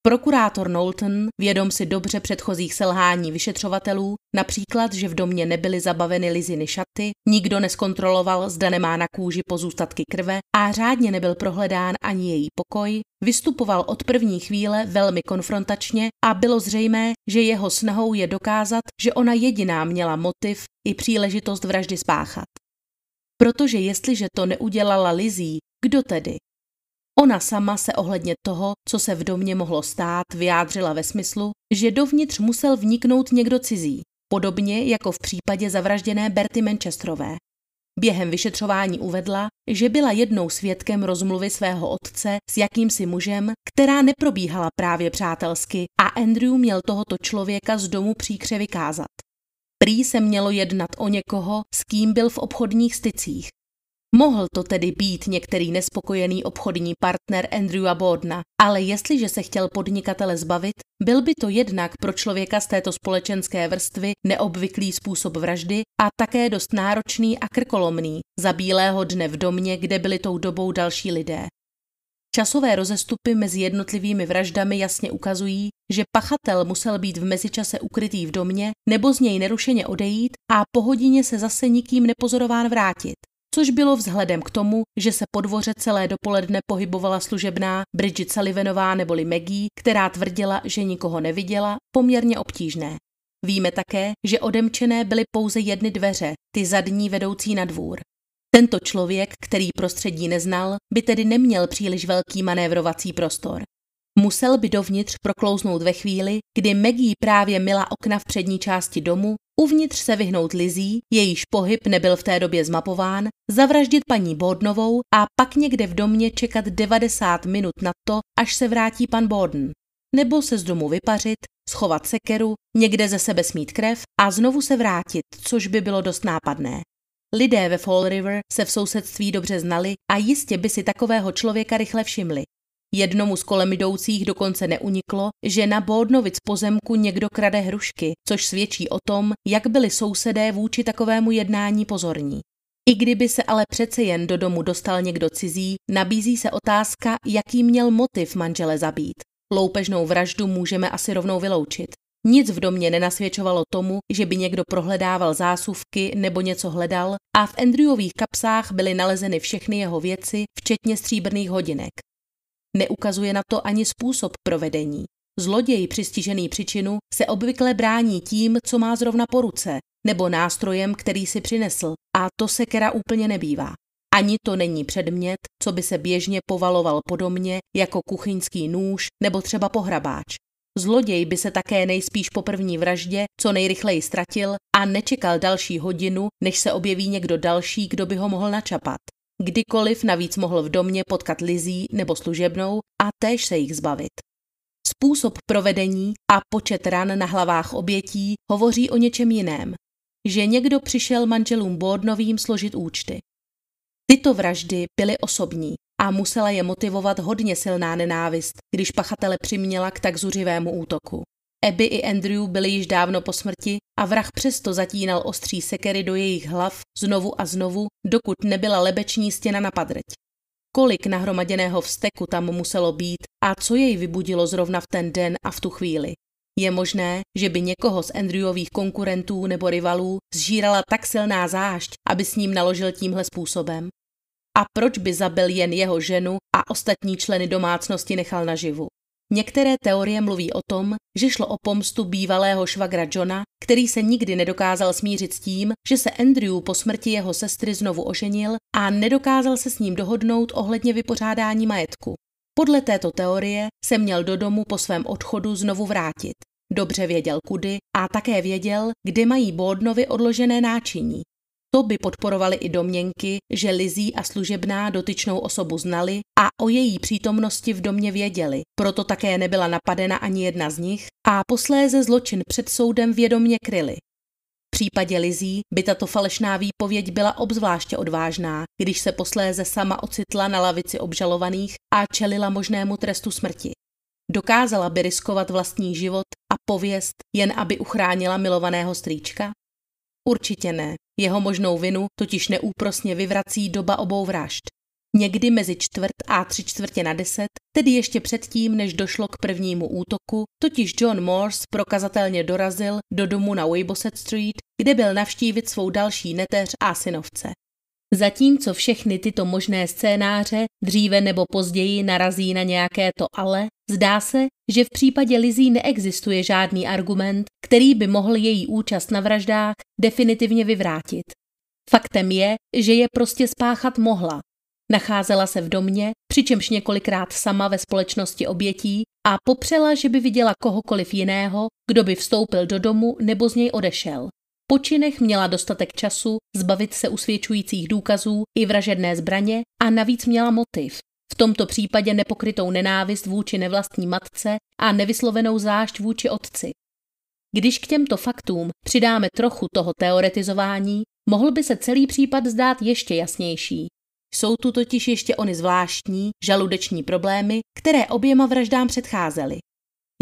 A: Prokurátor Knowlton, vědom si dobře předchozích selhání vyšetřovatelů, například, že v domě nebyly zabaveny Liziny šaty, nikdo neskontroloval, zda nemá na kůži pozůstatky krve a řádně nebyl prohledán ani její pokoj, vystupoval od první chvíle velmi konfrontačně a bylo zřejmé, že jeho snahou je dokázat, že ona jediná měla motiv i příležitost vraždy spáchat. Protože jestliže to neudělala Lizzie, kdo tedy? Ona sama se ohledně toho, co se v domě mohlo stát, vyjádřila ve smyslu, že dovnitř musel vniknout někdo cizí, podobně jako v případě zavražděné Berty Manchesterové. Během vyšetřování uvedla, že byla jednou svědkem rozmluvy svého otce s jakýmsi mužem, která neprobíhala právě přátelsky a Andrew měl tohoto člověka z domu příkře vykázat. Prý se mělo jednat o někoho, s kým byl v obchodních stycích, Mohl to tedy být některý nespokojený obchodní partner Andrewa Bordna, ale jestliže se chtěl podnikatele zbavit, byl by to jednak pro člověka z této společenské vrstvy neobvyklý způsob vraždy a také dost náročný a krkolomný, za bílého dne v domě, kde byli tou dobou další lidé. Časové rozestupy mezi jednotlivými vraždami jasně ukazují, že pachatel musel být v mezičase ukrytý v domě nebo z něj nerušeně odejít a po hodině se zase nikým nepozorován vrátit což bylo vzhledem k tomu, že se po dvoře celé dopoledne pohybovala služebná Bridget Sullivanová neboli Maggie, která tvrdila, že nikoho neviděla, poměrně obtížné. Víme také, že odemčené byly pouze jedny dveře, ty zadní vedoucí na dvůr. Tento člověk, který prostředí neznal, by tedy neměl příliš velký manévrovací prostor. Musel by dovnitř proklouznout ve chvíli, kdy Maggie právě mila okna v přední části domu uvnitř se vyhnout Lizí, jejíž pohyb nebyl v té době zmapován, zavraždit paní Bordnovou a pak někde v domě čekat 90 minut na to, až se vrátí pan Borden. Nebo se z domu vypařit, schovat sekeru, někde ze sebe smít krev a znovu se vrátit, což by bylo dost nápadné. Lidé ve Fall River se v sousedství dobře znali a jistě by si takového člověka rychle všimli. Jednomu z kolem jdoucích dokonce neuniklo, že na Bódnovic pozemku někdo krade hrušky, což svědčí o tom, jak byli sousedé vůči takovému jednání pozorní. I kdyby se ale přece jen do domu dostal někdo cizí, nabízí se otázka, jaký měl motiv manžele zabít. Loupežnou vraždu můžeme asi rovnou vyloučit. Nic v domě nenasvědčovalo tomu, že by někdo prohledával zásuvky nebo něco hledal a v Andrewových kapsách byly nalezeny všechny jeho věci, včetně stříbrných hodinek. Neukazuje na to ani způsob provedení. Zloděj přistižený příčinu se obvykle brání tím, co má zrovna po ruce, nebo nástrojem, který si přinesl, a to se kera úplně nebývá. Ani to není předmět, co by se běžně povaloval po domě, jako kuchyňský nůž nebo třeba pohrabáč. Zloděj by se také nejspíš po první vraždě co nejrychleji ztratil a nečekal další hodinu, než se objeví někdo další, kdo by ho mohl načapat. Kdykoliv navíc mohl v domě potkat Lizí nebo služebnou a též se jich zbavit. Způsob provedení a počet ran na hlavách obětí hovoří o něčem jiném. Že někdo přišel manželům Bordnovým složit účty. Tyto vraždy byly osobní a musela je motivovat hodně silná nenávist, když pachatele přiměla k tak zuřivému útoku. Abby i Andrew byli již dávno po smrti a vrah přesto zatínal ostří sekery do jejich hlav znovu a znovu, dokud nebyla lebeční stěna na padrť. Kolik nahromaděného vzteku tam muselo být a co jej vybudilo zrovna v ten den a v tu chvíli. Je možné, že by někoho z Andrewových konkurentů nebo rivalů zžírala tak silná zášť, aby s ním naložil tímhle způsobem? A proč by zabil jen jeho ženu a ostatní členy domácnosti nechal naživu? Některé teorie mluví o tom, že šlo o pomstu bývalého švagra Johna, který se nikdy nedokázal smířit s tím, že se Andrew po smrti jeho sestry znovu oženil a nedokázal se s ním dohodnout ohledně vypořádání majetku. Podle této teorie se měl do domu po svém odchodu znovu vrátit. Dobře věděl kudy a také věděl, kde mají Bordnovi odložené náčiní. To by podporovaly i domněnky, že Lizí a služebná dotyčnou osobu znali a o její přítomnosti v domě věděli, proto také nebyla napadena ani jedna z nich a posléze zločin před soudem vědomně kryli. V případě Lizí by tato falešná výpověď byla obzvláště odvážná, když se posléze sama ocitla na lavici obžalovaných a čelila možnému trestu smrti. Dokázala by riskovat vlastní život a pověst, jen aby uchránila milovaného strýčka? Určitě ne. Jeho možnou vinu totiž neúprosně vyvrací doba obou vražd. Někdy mezi čtvrt a tři čtvrtě na deset, tedy ještě předtím, než došlo k prvnímu útoku, totiž John Morse prokazatelně dorazil do domu na Weybosset Street, kde byl navštívit svou další neteř a synovce. Zatímco všechny tyto možné scénáře dříve nebo později narazí na nějaké to ale, zdá se, že v případě Lizí neexistuje žádný argument, který by mohl její účast na vraždách definitivně vyvrátit. Faktem je, že je prostě spáchat mohla. Nacházela se v domě, přičemž několikrát sama ve společnosti obětí a popřela, že by viděla kohokoliv jiného, kdo by vstoupil do domu nebo z něj odešel. Po činech měla dostatek času zbavit se usvědčujících důkazů i vražedné zbraně a navíc měla motiv. V tomto případě nepokrytou nenávist vůči nevlastní matce a nevyslovenou zášť vůči otci. Když k těmto faktům přidáme trochu toho teoretizování, mohl by se celý případ zdát ještě jasnější. Jsou tu totiž ještě ony zvláštní, žaludeční problémy, které oběma vraždám předcházely.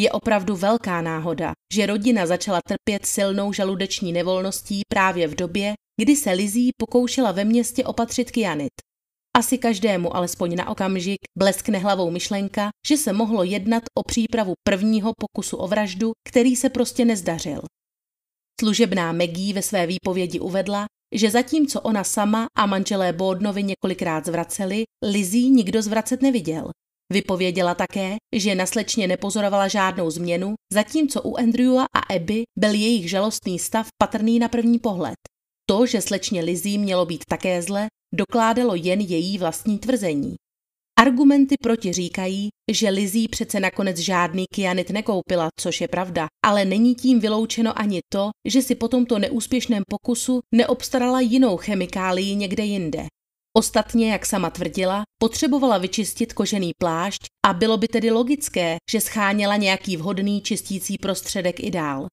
A: Je opravdu velká náhoda, že rodina začala trpět silnou žaludeční nevolností právě v době, kdy se Lizí pokoušela ve městě opatřit kyanit. Asi každému alespoň na okamžik bleskne hlavou myšlenka, že se mohlo jednat o přípravu prvního pokusu o vraždu, který se prostě nezdařil. Služebná Maggie ve své výpovědi uvedla, že zatímco ona sama a manželé Bordnovi několikrát zvraceli, Lizí nikdo zvracet neviděl. Vypověděla také, že na slečně nepozorovala žádnou změnu, zatímco u Andrewa a Abby byl jejich žalostný stav patrný na první pohled. To, že slečně Lizzie mělo být také zle, dokládalo jen její vlastní tvrzení. Argumenty proti říkají, že Lizzie přece nakonec žádný kyanit nekoupila, což je pravda, ale není tím vyloučeno ani to, že si po tomto neúspěšném pokusu neobstarala jinou chemikálii někde jinde. Ostatně, jak sama tvrdila, potřebovala vyčistit kožený plášť a bylo by tedy logické, že scháněla nějaký vhodný čistící prostředek i dál.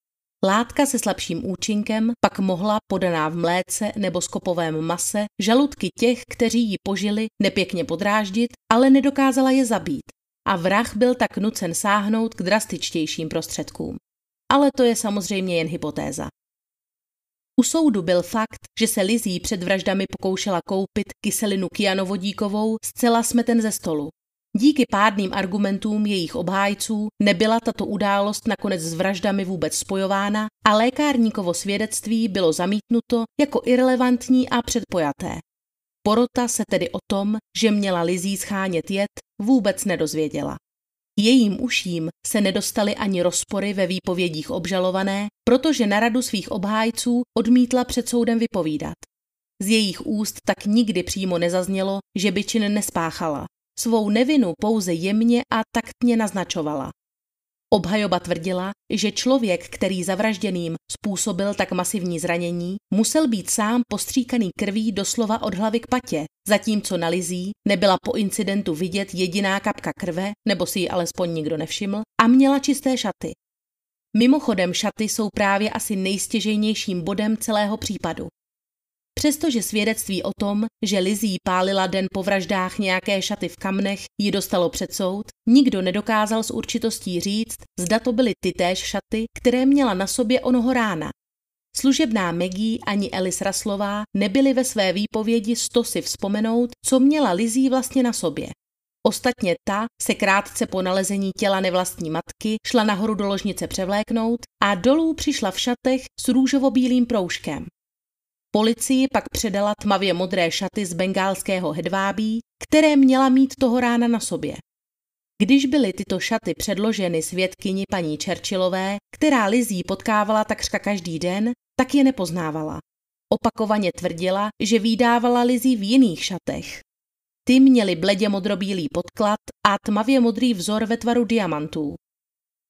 A: Látka se slabším účinkem pak mohla, podaná v mléce nebo skopovém mase, žaludky těch, kteří ji požili, nepěkně podráždit, ale nedokázala je zabít. A vrah byl tak nucen sáhnout k drastičtějším prostředkům. Ale to je samozřejmě jen hypotéza. U soudu byl fakt, že se Lizí před vraždami pokoušela koupit kyselinu kyanovodíkovou, zcela smeten ze stolu. Díky pádným argumentům jejich obhájců nebyla tato událost nakonec s vraždami vůbec spojována a lékárníkovo svědectví bylo zamítnuto jako irrelevantní a předpojaté. Porota se tedy o tom, že měla Lizí schánět jed, vůbec nedozvěděla. Jejím uším se nedostaly ani rozpory ve výpovědích obžalované, protože na radu svých obhájců odmítla před soudem vypovídat. Z jejich úst tak nikdy přímo nezaznělo, že by čin nespáchala. Svou nevinu pouze jemně a taktně naznačovala. Obhajoba tvrdila, že člověk, který zavražděným způsobil tak masivní zranění, musel být sám postříkaný krví doslova od hlavy k patě, zatímco na Lizí nebyla po incidentu vidět jediná kapka krve, nebo si ji alespoň nikdo nevšiml, a měla čisté šaty. Mimochodem šaty jsou právě asi nejstěžejnějším bodem celého případu. Přestože svědectví o tom, že Lizí pálila den po vraždách nějaké šaty v kamnech, ji dostalo před soud, nikdo nedokázal s určitostí říct, zda to byly ty též šaty, které měla na sobě onoho rána. Služebná Maggie ani Elis Raslová nebyly ve své výpovědi sto si vzpomenout, co měla Lizí vlastně na sobě. Ostatně ta se krátce po nalezení těla nevlastní matky šla nahoru do ložnice převléknout a dolů přišla v šatech s růžovo-bílým proužkem. Policii pak předala tmavě modré šaty z bengálského hedvábí, které měla mít toho rána na sobě. Když byly tyto šaty předloženy svědkyni paní Churchillové, která Lizí potkávala takřka každý den, tak je nepoznávala. Opakovaně tvrdila, že vydávala Lizí v jiných šatech. Ty měly bledě modrobílý podklad a tmavě modrý vzor ve tvaru diamantů.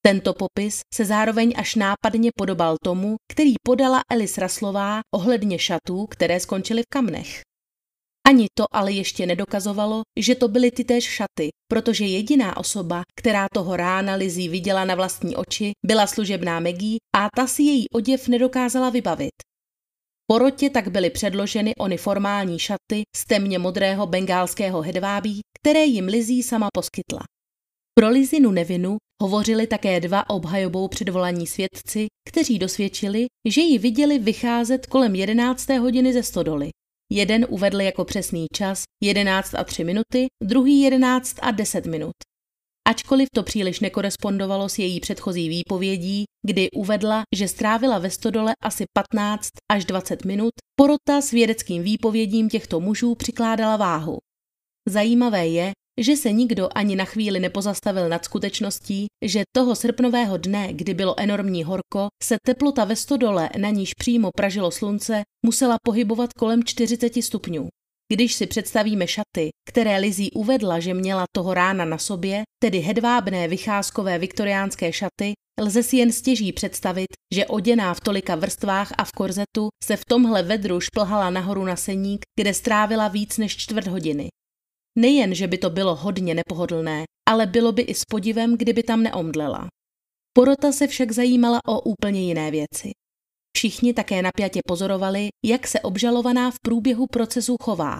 A: Tento popis se zároveň až nápadně podobal tomu, který podala Elis Raslová ohledně šatů, které skončily v kamnech. Ani to ale ještě nedokazovalo, že to byly ty též šaty, protože jediná osoba, která toho rána Lizí viděla na vlastní oči, byla služebná Maggie a ta si její oděv nedokázala vybavit. Porotě tak byly předloženy ony formální šaty z temně modrého bengálského hedvábí, které jim Lizí sama poskytla. Pro Lizinu nevinu hovořili také dva obhajobou předvolaní svědci, kteří dosvědčili, že ji viděli vycházet kolem 11. hodiny ze stodoly. Jeden uvedl jako přesný čas 11 a 3 minuty, druhý 11 a 10 minut. Ačkoliv to příliš nekorespondovalo s její předchozí výpovědí, kdy uvedla, že strávila ve stodole asi 15 až 20 minut, porota s vědeckým výpovědím těchto mužů přikládala váhu. Zajímavé je, že se nikdo ani na chvíli nepozastavil nad skutečností, že toho srpnového dne, kdy bylo enormní horko, se teplota ve stodole, na níž přímo pražilo slunce, musela pohybovat kolem 40 stupňů. Když si představíme šaty, které Lizí uvedla, že měla toho rána na sobě, tedy hedvábné vycházkové viktoriánské šaty, lze si jen stěží představit, že oděná v tolika vrstvách a v korzetu se v tomhle vedru šplhala nahoru na seník, kde strávila víc než čtvrt hodiny. Nejen, že by to bylo hodně nepohodlné, ale bylo by i s podivem, kdyby tam neomdlela. Porota se však zajímala o úplně jiné věci. Všichni také napjatě pozorovali, jak se obžalovaná v průběhu procesu chová.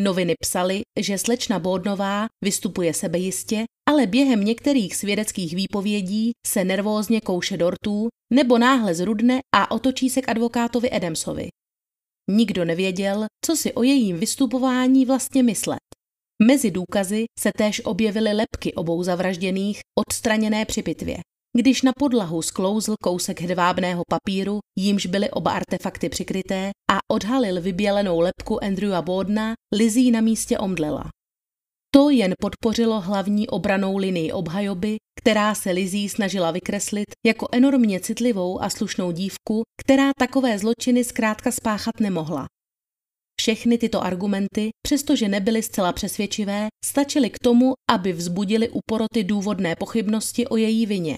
A: Noviny psaly, že slečna Bódnová vystupuje sebejistě, ale během některých svědeckých výpovědí se nervózně kouše dortů nebo náhle zrudne a otočí se k advokátovi Edemsovi. Nikdo nevěděl, co si o jejím vystupování vlastně myslet. Mezi důkazy se též objevily lepky obou zavražděných, odstraněné při pitvě. Když na podlahu sklouzl kousek hedvábného papíru, jímž byly oba artefakty přikryté, a odhalil vybělenou lepku Andrewa Bodna, Lizzie na místě omdlela. To jen podpořilo hlavní obranou linii obhajoby, která se Lizzie snažila vykreslit jako enormně citlivou a slušnou dívku, která takové zločiny zkrátka spáchat nemohla. Všechny tyto argumenty, přestože nebyly zcela přesvědčivé, stačily k tomu, aby vzbudili u poroty důvodné pochybnosti o její vině.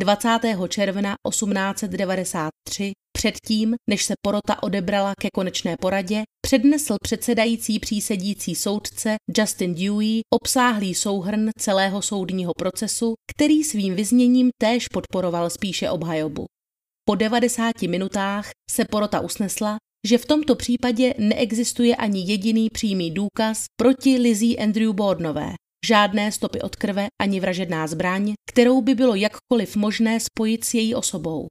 A: 20. června 1893, předtím, než se porota odebrala ke konečné poradě, přednesl předsedající přísedící soudce Justin Dewey obsáhlý souhrn celého soudního procesu, který svým vyzněním též podporoval spíše obhajobu. Po 90 minutách se porota usnesla, že v tomto případě neexistuje ani jediný přímý důkaz proti Lizzie Andrew Bordnové. Žádné stopy od krve ani vražedná zbraň, kterou by bylo jakkoliv možné spojit s její osobou.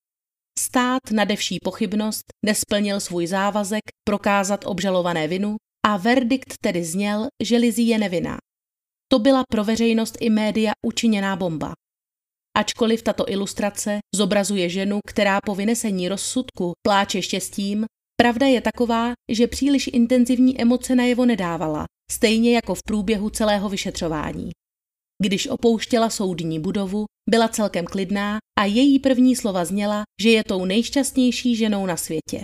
A: Stát nadevší pochybnost nesplnil svůj závazek prokázat obžalované vinu a verdikt tedy zněl, že Lizzie je nevinná. To byla pro veřejnost i média učiněná bomba. Ačkoliv tato ilustrace zobrazuje ženu, která po vynesení rozsudku pláče štěstím, Pravda je taková, že příliš intenzivní emoce najevo nedávala, stejně jako v průběhu celého vyšetřování. Když opouštěla soudní budovu, byla celkem klidná a její první slova zněla, že je tou nejšťastnější ženou na světě.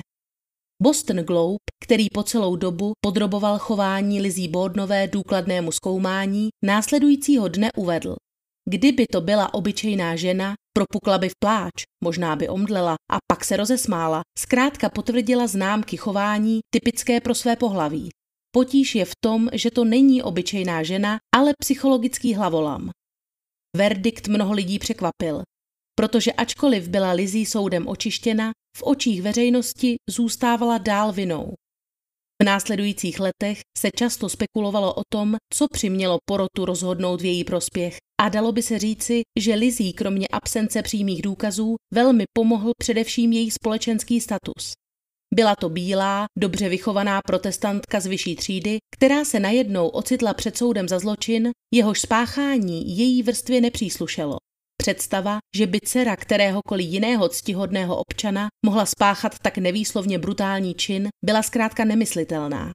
A: Boston Globe, který po celou dobu podroboval chování Lizí Bordnové důkladnému zkoumání, následujícího dne uvedl. Kdyby to byla obyčejná žena, propukla by v pláč, možná by omdlela a pak se rozesmála. Zkrátka potvrdila známky chování typické pro své pohlaví. Potíž je v tom, že to není obyčejná žena, ale psychologický hlavolam. Verdikt mnoho lidí překvapil, protože ačkoliv byla Lizí soudem očištěna, v očích veřejnosti zůstávala dál vinou. V následujících letech se často spekulovalo o tom, co přimělo porotu rozhodnout v její prospěch a dalo by se říci, že Lizí kromě absence přímých důkazů velmi pomohl především její společenský status. Byla to bílá, dobře vychovaná protestantka z vyšší třídy, která se najednou ocitla před soudem za zločin, jehož spáchání její vrstvě nepříslušelo. Představa, že by dcera kteréhokoliv jiného ctihodného občana mohla spáchat tak nevýslovně brutální čin, byla zkrátka nemyslitelná.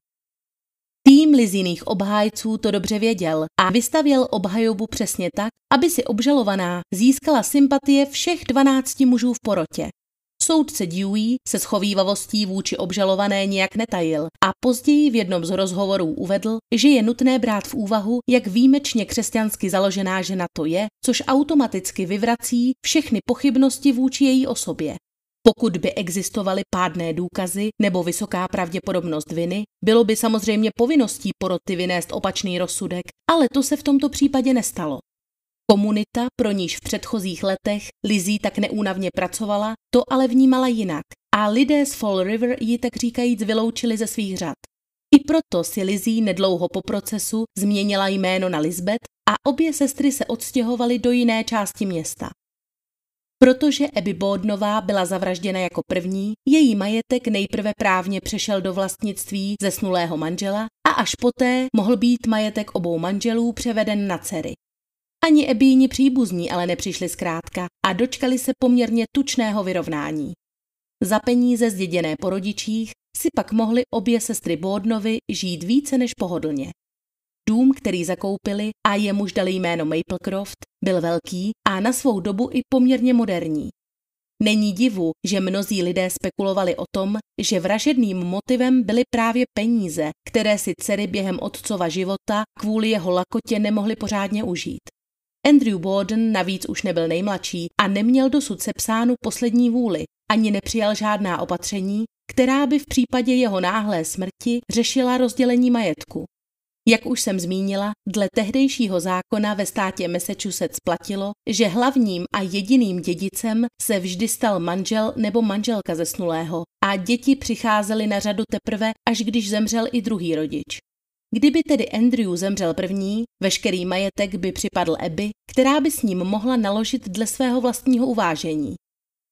A: Tým Liziných obhájců to dobře věděl a vystavěl obhajobu přesně tak, aby si obžalovaná získala sympatie všech 12 mužů v porotě. Soudce Dewey se schovývavostí vůči obžalované nijak netajil a později v jednom z rozhovorů uvedl, že je nutné brát v úvahu, jak výjimečně křesťansky založená žena to je, což automaticky vyvrací všechny pochybnosti vůči její osobě. Pokud by existovaly pádné důkazy nebo vysoká pravděpodobnost viny, bylo by samozřejmě povinností poroty vynést opačný rozsudek, ale to se v tomto případě nestalo. Komunita, pro níž v předchozích letech Lizzie tak neúnavně pracovala, to ale vnímala jinak a lidé z Fall River ji tak říkajíc vyloučili ze svých řad. I proto si Lizzie nedlouho po procesu změnila jméno na Lisbeth a obě sestry se odstěhovaly do jiné části města. Protože Abby Bodnová byla zavražděna jako první, její majetek nejprve právně přešel do vlastnictví zesnulého manžela a až poté mohl být majetek obou manželů převeden na dcery. Ani Ebíni příbuzní ale nepřišli zkrátka a dočkali se poměrně tučného vyrovnání. Za peníze zděděné po rodičích si pak mohly obě sestry Bodnovi žít více než pohodlně. Dům, který zakoupili a jemuž dali jméno Maplecroft, byl velký a na svou dobu i poměrně moderní. Není divu, že mnozí lidé spekulovali o tom, že vražedným motivem byly právě peníze, které si dcery během otcova života kvůli jeho lakotě nemohli pořádně užít. Andrew Borden navíc už nebyl nejmladší a neměl dosud sepsánu poslední vůli, ani nepřijal žádná opatření, která by v případě jeho náhlé smrti řešila rozdělení majetku. Jak už jsem zmínila, dle tehdejšího zákona ve státě Massachusetts platilo, že hlavním a jediným dědicem se vždy stal manžel nebo manželka zesnulého a děti přicházely na řadu teprve, až když zemřel i druhý rodič. Kdyby tedy Andrew zemřel první, veškerý majetek by připadl Abby, která by s ním mohla naložit dle svého vlastního uvážení.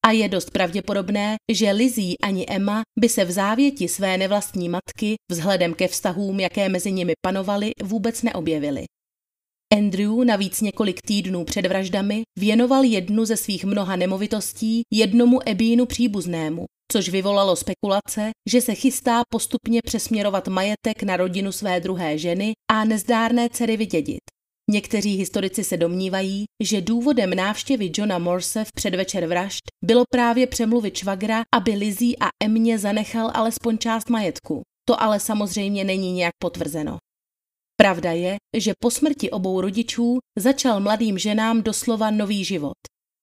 A: A je dost pravděpodobné, že Lizzie ani Emma by se v závěti své nevlastní matky vzhledem ke vztahům, jaké mezi nimi panovaly, vůbec neobjevily. Andrew navíc několik týdnů před vraždami věnoval jednu ze svých mnoha nemovitostí jednomu Ebínu příbuznému, což vyvolalo spekulace, že se chystá postupně přesměrovat majetek na rodinu své druhé ženy a nezdárné dcery vydědit. Někteří historici se domnívají, že důvodem návštěvy Johna Morse v předvečer vražd bylo právě přemluvit švagra, aby Lizzie a Emě zanechal alespoň část majetku. To ale samozřejmě není nějak potvrzeno. Pravda je, že po smrti obou rodičů začal mladým ženám doslova nový život.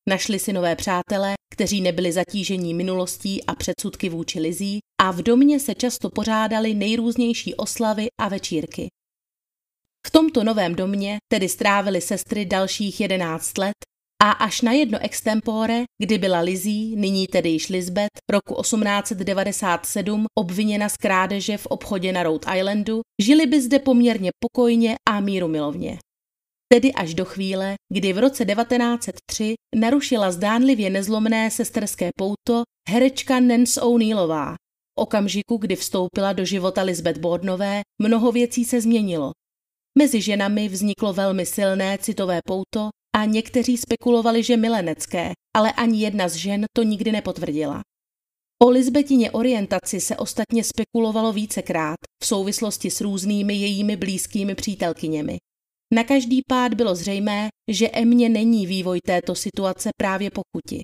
A: Našli si nové přátelé, kteří nebyli zatížení minulostí a předsudky vůči Lizí a v domě se často pořádali nejrůznější oslavy a večírky. V tomto novém domě tedy strávili sestry dalších jedenáct let a až na jedno extempore, kdy byla Lizzie, nyní tedy již Lisbeth, roku 1897 obviněna z krádeže v obchodě na Rhode Islandu, žili by zde poměrně pokojně a míru milovně. Tedy až do chvíle, kdy v roce 1903 narušila zdánlivě nezlomné sesterské pouto herečka Nance O'Neillová. V okamžiku, kdy vstoupila do života Lisbeth Bordnové, mnoho věcí se změnilo. Mezi ženami vzniklo velmi silné citové pouto a někteří spekulovali, že milenecké, ale ani jedna z žen to nikdy nepotvrdila. O Lisbetině orientaci se ostatně spekulovalo vícekrát v souvislosti s různými jejími blízkými přítelkyněmi. Na každý pád bylo zřejmé, že Emě není vývoj této situace právě pokuti.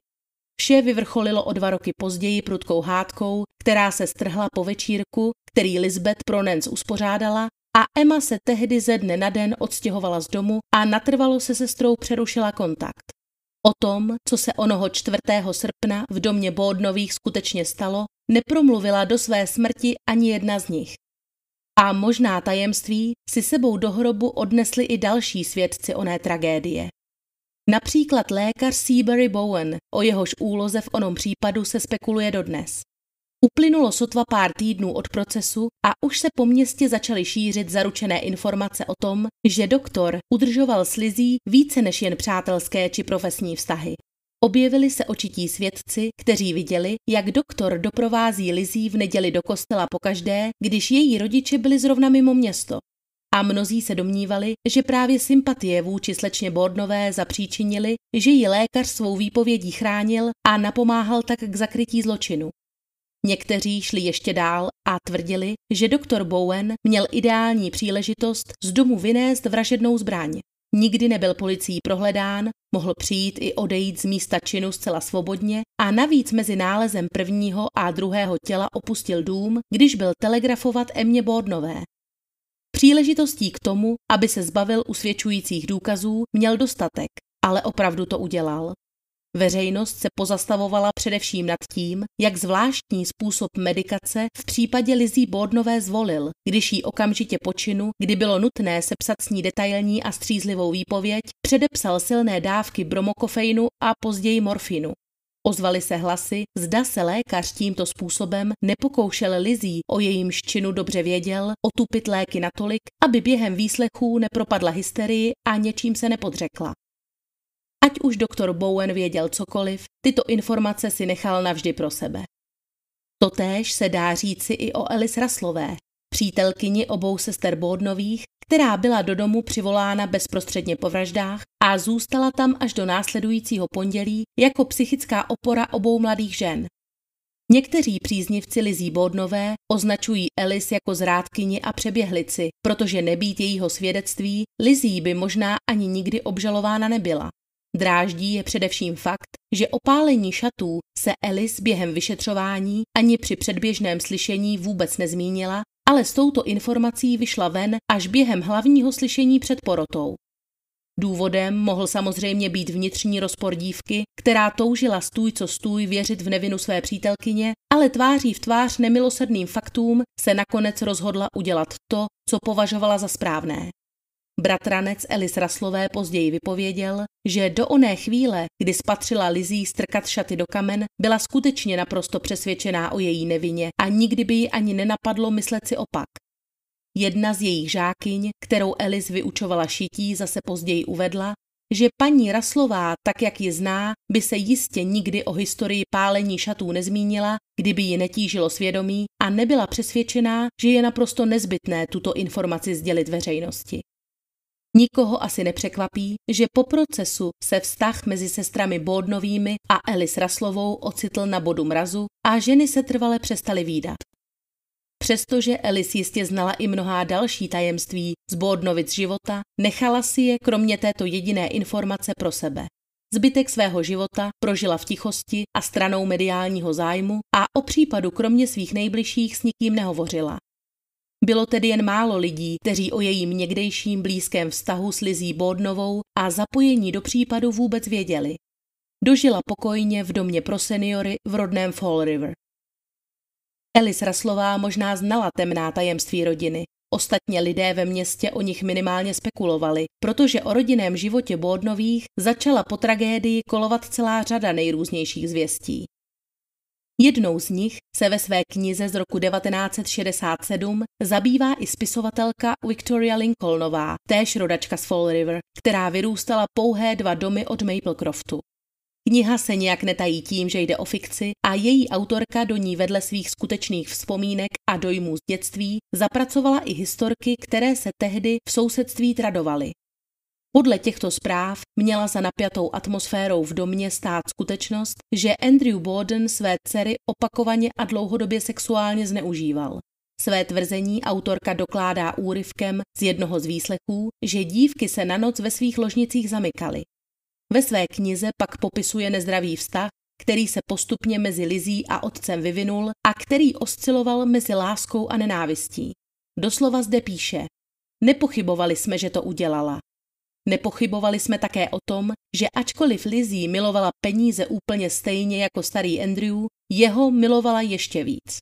A: Vše vyvrcholilo o dva roky později prudkou hádkou, která se strhla po večírku, který Lisbeth pro Nance uspořádala a Emma se tehdy ze dne na den odstěhovala z domu a natrvalo se sestrou přerušila kontakt. O tom, co se onoho 4. srpna v domě Bódnových skutečně stalo, nepromluvila do své smrti ani jedna z nich. A možná tajemství si sebou do hrobu odnesli i další svědci oné tragédie. Například lékař Seabury Bowen, o jehož úloze v onom případu se spekuluje dodnes. Uplynulo sotva pár týdnů od procesu a už se po městě začaly šířit zaručené informace o tom, že doktor udržoval s Lizí více než jen přátelské či profesní vztahy. Objevili se očití svědci, kteří viděli, jak doktor doprovází Lizí v neděli do kostela pokaždé, když její rodiče byli zrovna mimo město. A mnozí se domnívali, že právě sympatie vůči slečně Bordnové zapříčinili, že ji lékař svou výpovědí chránil a napomáhal tak k zakrytí zločinu. Někteří šli ještě dál a tvrdili, že doktor Bowen měl ideální příležitost z domu vynést vražednou zbraň. Nikdy nebyl policií prohledán, mohl přijít i odejít z místa činu zcela svobodně a navíc mezi nálezem prvního a druhého těla opustil dům, když byl telegrafovat Emě Bordnové. Příležitostí k tomu, aby se zbavil usvědčujících důkazů, měl dostatek, ale opravdu to udělal. Veřejnost se pozastavovala především nad tím, jak zvláštní způsob medikace v případě Lizí Bordnové zvolil, když jí okamžitě počinu, kdy bylo nutné sepsat s ní detailní a střízlivou výpověď, předepsal silné dávky bromokofeinu a později morfinu. Ozvaly se hlasy, zda se lékař tímto způsobem nepokoušel Lizí, o jejím činu dobře věděl, otupit léky natolik, aby během výslechů nepropadla hysterii a něčím se nepodřekla. Ať už doktor Bowen věděl cokoliv, tyto informace si nechal navždy pro sebe. Totéž se dá říci i o Alice Raslové, přítelkyni obou sester Bordnových, která byla do domu přivolána bezprostředně po vraždách a zůstala tam až do následujícího pondělí jako psychická opora obou mladých žen. Někteří příznivci Lizí Bordnové označují Alice jako zrádkyni a přeběhlici, protože nebýt jejího svědectví, Lizí by možná ani nikdy obžalována nebyla. Dráždí je především fakt, že opálení šatů se Alice během vyšetřování ani při předběžném slyšení vůbec nezmínila, ale s touto informací vyšla ven až během hlavního slyšení před porotou. Důvodem mohl samozřejmě být vnitřní rozpor dívky, která toužila stůj co stůj věřit v nevinu své přítelkyně, ale tváří v tvář nemilosrdným faktům se nakonec rozhodla udělat to, co považovala za správné. Bratranec Elis Raslové později vypověděl, že do oné chvíle, kdy spatřila Lizí strkat šaty do kamen, byla skutečně naprosto přesvědčená o její nevině a nikdy by ji ani nenapadlo myslet si opak. Jedna z jejich žákyň, kterou Elis vyučovala šití, zase později uvedla, že paní Raslová, tak jak ji zná, by se jistě nikdy o historii pálení šatů nezmínila, kdyby ji netížilo svědomí a nebyla přesvědčená, že je naprosto nezbytné tuto informaci sdělit veřejnosti. Nikoho asi nepřekvapí, že po procesu se vztah mezi sestrami Bordnovými a Elis Raslovou ocitl na bodu mrazu a ženy se trvale přestaly výdat. Přestože Elis jistě znala i mnohá další tajemství z Bordnovic života, nechala si je kromě této jediné informace pro sebe. Zbytek svého života prožila v tichosti a stranou mediálního zájmu a o případu kromě svých nejbližších s nikým nehovořila. Bylo tedy jen málo lidí, kteří o jejím někdejším blízkém vztahu s Lizí Bordnovou a zapojení do případu vůbec věděli. Dožila pokojně v domě pro seniory v rodném Fall River. Elis Raslová možná znala temná tajemství rodiny. Ostatně lidé ve městě o nich minimálně spekulovali, protože o rodinném životě Bordnových začala po tragédii kolovat celá řada nejrůznějších zvěstí. Jednou z nich se ve své knize z roku 1967 zabývá i spisovatelka Victoria Lincolnová, též rodačka z Fall River, která vyrůstala pouhé dva domy od Maplecroftu. Kniha se nějak netají tím, že jde o fikci a její autorka do ní vedle svých skutečných vzpomínek a dojmů z dětství zapracovala i historky, které se tehdy v sousedství tradovaly. Podle těchto zpráv měla za napjatou atmosférou v domě stát skutečnost, že Andrew Borden své dcery opakovaně a dlouhodobě sexuálně zneužíval. Své tvrzení autorka dokládá úryvkem z jednoho z výslechů, že dívky se na noc ve svých ložnicích zamykaly. Ve své knize pak popisuje nezdravý vztah, který se postupně mezi Lizí a otcem vyvinul a který osciloval mezi láskou a nenávistí. Doslova zde píše, nepochybovali jsme, že to udělala. Nepochybovali jsme také o tom, že ačkoliv Lizzie milovala peníze úplně stejně jako starý Andrew, jeho milovala ještě víc.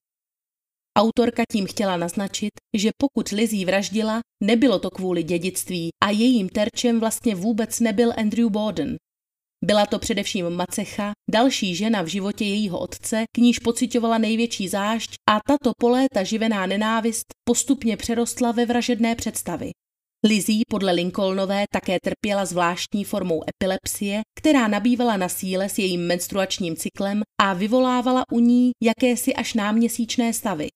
A: Autorka tím chtěla naznačit, že pokud Lizzie vraždila, nebylo to kvůli dědictví a jejím terčem vlastně vůbec nebyl Andrew Borden. Byla to především Macecha, další žena v životě jejího otce, k níž pocitovala největší zášť a tato poléta živená nenávist postupně přerostla ve vražedné představy. Lizzie podle Lincolnové také trpěla zvláštní formou epilepsie, která nabývala na síle s jejím menstruačním cyklem a vyvolávala u ní jakési až náměsíčné stavy.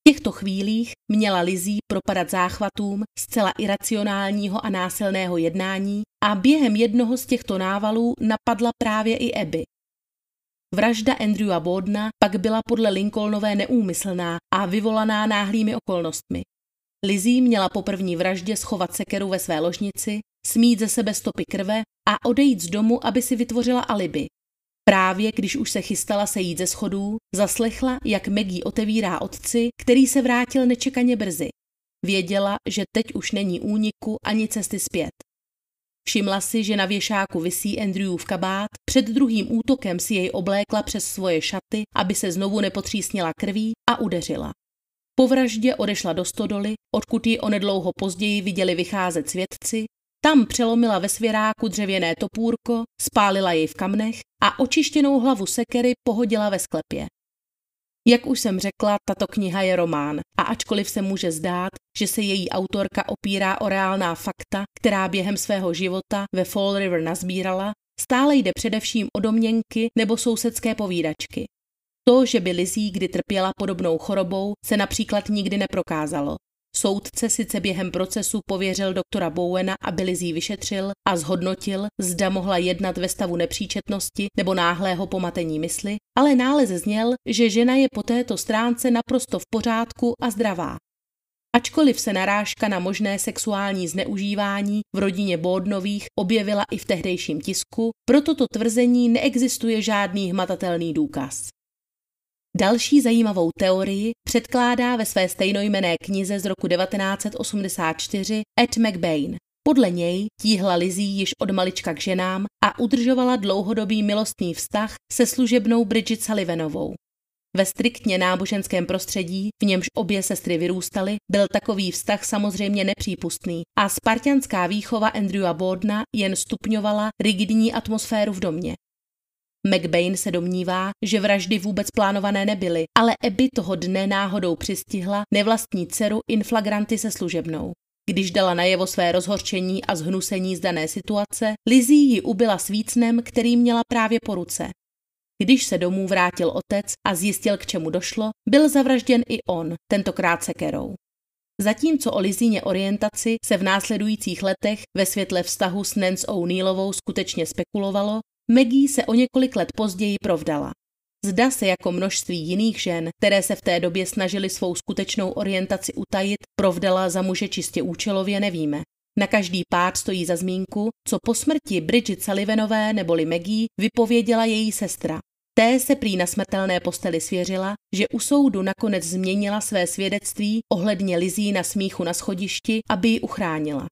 A: V těchto chvílích měla Lizzie propadat záchvatům zcela iracionálního a násilného jednání a během jednoho z těchto návalů napadla právě i Abby. Vražda Andrewa Bodna pak byla podle Lincolnové neúmyslná a vyvolaná náhlými okolnostmi. Lizzie měla po první vraždě schovat sekeru ve své ložnici, smít ze sebe stopy krve a odejít z domu, aby si vytvořila alibi. Právě když už se chystala sejít ze schodů, zaslechla, jak Maggie otevírá otci, který se vrátil nečekaně brzy. Věděla, že teď už není úniku ani cesty zpět. Všimla si, že na věšáku visí Andrewův kabát, před druhým útokem si jej oblékla přes svoje šaty, aby se znovu nepotřísnila krví a udeřila. Po vraždě odešla do stodoly, odkud ji onedlouho později viděli vycházet svědci, tam přelomila ve svěráku dřevěné topůrko, spálila jej v kamnech a očištěnou hlavu sekery pohodila ve sklepě. Jak už jsem řekla, tato kniha je román a ačkoliv se může zdát, že se její autorka opírá o reálná fakta, která během svého života ve Fall River nazbírala, stále jde především o domněnky nebo sousedské povídačky. To, že by Lizzie kdy trpěla podobnou chorobou, se například nikdy neprokázalo. Soudce sice během procesu pověřil doktora Bowena, aby Lizzie vyšetřil a zhodnotil, zda mohla jednat ve stavu nepříčetnosti nebo náhlého pomatení mysli, ale nález zněl, že žena je po této stránce naprosto v pořádku a zdravá. Ačkoliv se narážka na možné sexuální zneužívání v rodině Bódnových objevila i v tehdejším tisku, pro toto tvrzení neexistuje žádný hmatatelný důkaz. Další zajímavou teorii předkládá ve své stejnojmené knize z roku 1984 Ed McBain. Podle něj tíhla Lizzie již od malička k ženám a udržovala dlouhodobý milostný vztah se služebnou Bridget Sullivanovou. Ve striktně náboženském prostředí, v němž obě sestry vyrůstaly, byl takový vztah samozřejmě nepřípustný a spartianská výchova Andrewa Bordna jen stupňovala rigidní atmosféru v domě. McBain se domnívá, že vraždy vůbec plánované nebyly, ale Abby toho dne náhodou přistihla nevlastní dceru inflagranty se služebnou. Když dala najevo své rozhorčení a zhnusení z dané situace, Lizzie ji ubila svícnem, který měla právě po ruce. Když se domů vrátil otec a zjistil, k čemu došlo, byl zavražděn i on, tentokrát sekerou. Zatímco o Lizíně orientaci se v následujících letech ve světle vztahu s Nance O'Neillovou skutečně spekulovalo, Maggie se o několik let později provdala. Zda se jako množství jiných žen, které se v té době snažily svou skutečnou orientaci utajit, provdala za muže čistě účelově, nevíme. Na každý pád stojí za zmínku, co po smrti Bridget Sullivanové neboli Maggie vypověděla její sestra. Té se prý na smrtelné posteli svěřila, že u soudu nakonec změnila své svědectví ohledně Lizí na smíchu na schodišti, aby ji uchránila.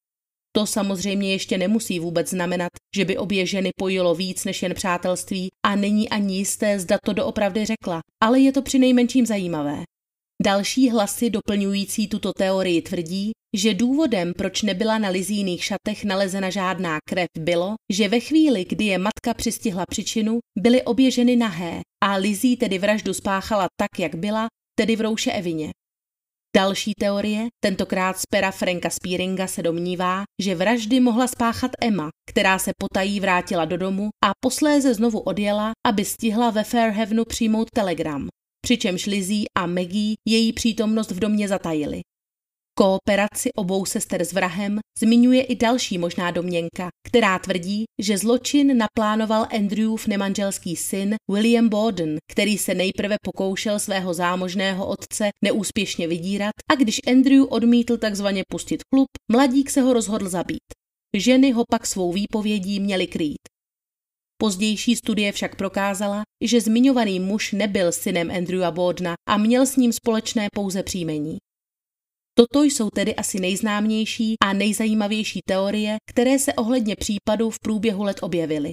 A: To samozřejmě ještě nemusí vůbec znamenat, že by obě ženy pojilo víc než jen přátelství a není ani jisté, zda to doopravdy řekla, ale je to při nejmenším zajímavé. Další hlasy doplňující tuto teorii tvrdí, že důvodem, proč nebyla na lizíných šatech nalezena žádná krev, bylo, že ve chvíli, kdy je matka přistihla příčinu, byly obě ženy nahé a Lizí tedy vraždu spáchala tak, jak byla, tedy v rouše Evině. Další teorie, tentokrát z pera Franka Spearinga, se domnívá, že vraždy mohla spáchat Emma, která se potají vrátila do domu a posléze znovu odjela, aby stihla ve Fairhavenu přijmout telegram. Přičemž Lizzie a Maggie její přítomnost v domě zatajili. Kooperaci obou sester s vrahem zmiňuje i další možná domněnka, která tvrdí, že zločin naplánoval Andrewův nemanželský syn William Borden, který se nejprve pokoušel svého zámožného otce neúspěšně vydírat a když Andrew odmítl takzvaně pustit klub, mladík se ho rozhodl zabít. Ženy ho pak svou výpovědí měly krýt. Pozdější studie však prokázala, že zmiňovaný muž nebyl synem Andrewa Bordna a měl s ním společné pouze příjmení. Toto jsou tedy asi nejznámější a nejzajímavější teorie, které se ohledně případu v průběhu let objevily.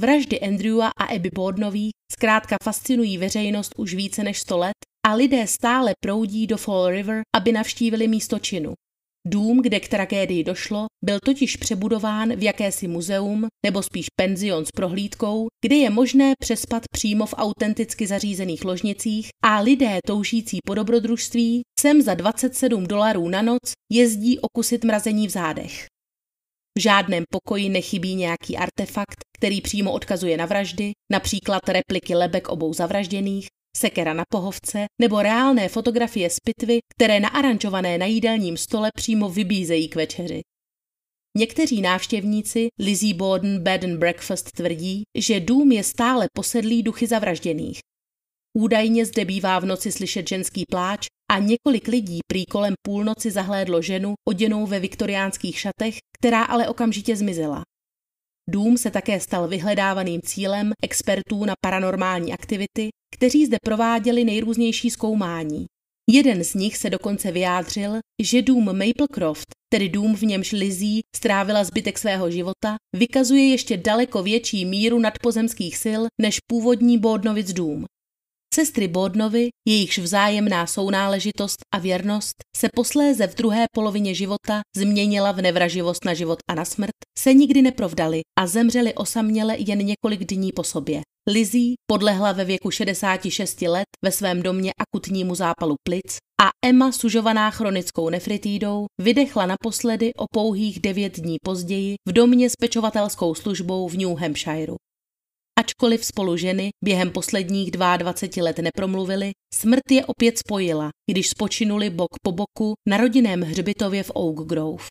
A: Vraždy Andrewa a Abby Bordnový zkrátka fascinují veřejnost už více než 100 let a lidé stále proudí do Fall River, aby navštívili místo činu. Dům, kde k tragédii došlo, byl totiž přebudován v jakési muzeum nebo spíš penzion s prohlídkou, kde je možné přespat přímo v autenticky zařízených ložnicích a lidé toužící po dobrodružství sem za 27 dolarů na noc jezdí okusit mrazení v zádech. V žádném pokoji nechybí nějaký artefakt, který přímo odkazuje na vraždy, například repliky lebek obou zavražděných, sekera na pohovce nebo reálné fotografie z pitvy, které naaranžované na jídelním stole přímo vybízejí k večeři. Někteří návštěvníci Lizzie Borden Bed and Breakfast tvrdí, že dům je stále posedlý duchy zavražděných. Údajně zde bývá v noci slyšet ženský pláč a několik lidí prý kolem půlnoci zahlédlo ženu oděnou ve viktoriánských šatech, která ale okamžitě zmizela. Dům se také stal vyhledávaným cílem expertů na paranormální aktivity, kteří zde prováděli nejrůznější zkoumání. Jeden z nich se dokonce vyjádřil, že dům Maplecroft, tedy dům v němž Lizzie strávila zbytek svého života, vykazuje ještě daleko větší míru nadpozemských sil než původní Bodnovic dům. Sestry Bodnovy, jejichž vzájemná sounáležitost a věrnost se posléze v druhé polovině života změnila v nevraživost na život a na smrt, se nikdy neprovdali a zemřeli osaměle jen několik dní po sobě. Lizzie podlehla ve věku 66 let ve svém domě akutnímu zápalu plic a Emma, sužovaná chronickou nefritídou, vydechla naposledy o pouhých devět dní později v domě s pečovatelskou službou v New Hampshireu. Ačkoliv spolu ženy během posledních 22 let nepromluvili, smrt je opět spojila, když spočinuli bok po boku na rodinném hřbitově v Oak Grove.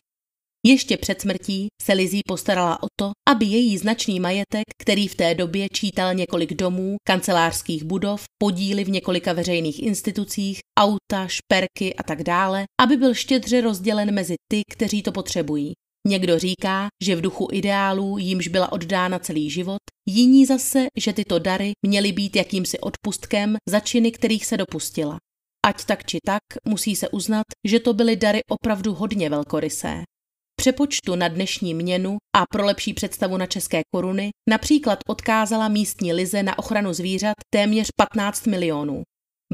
A: Ještě před smrtí se Lizzie postarala o to, aby její značný majetek, který v té době čítal několik domů, kancelářských budov, podíly v několika veřejných institucích, auta, šperky a tak dále, aby byl štědře rozdělen mezi ty, kteří to potřebují. Někdo říká, že v duchu ideálů jímž byla oddána celý život, jiní zase, že tyto dary měly být jakýmsi odpustkem za činy, kterých se dopustila. Ať tak či tak, musí se uznat, že to byly dary opravdu hodně velkorysé. Přepočtu na dnešní měnu a pro lepší představu na české koruny například odkázala místní lize na ochranu zvířat téměř 15 milionů.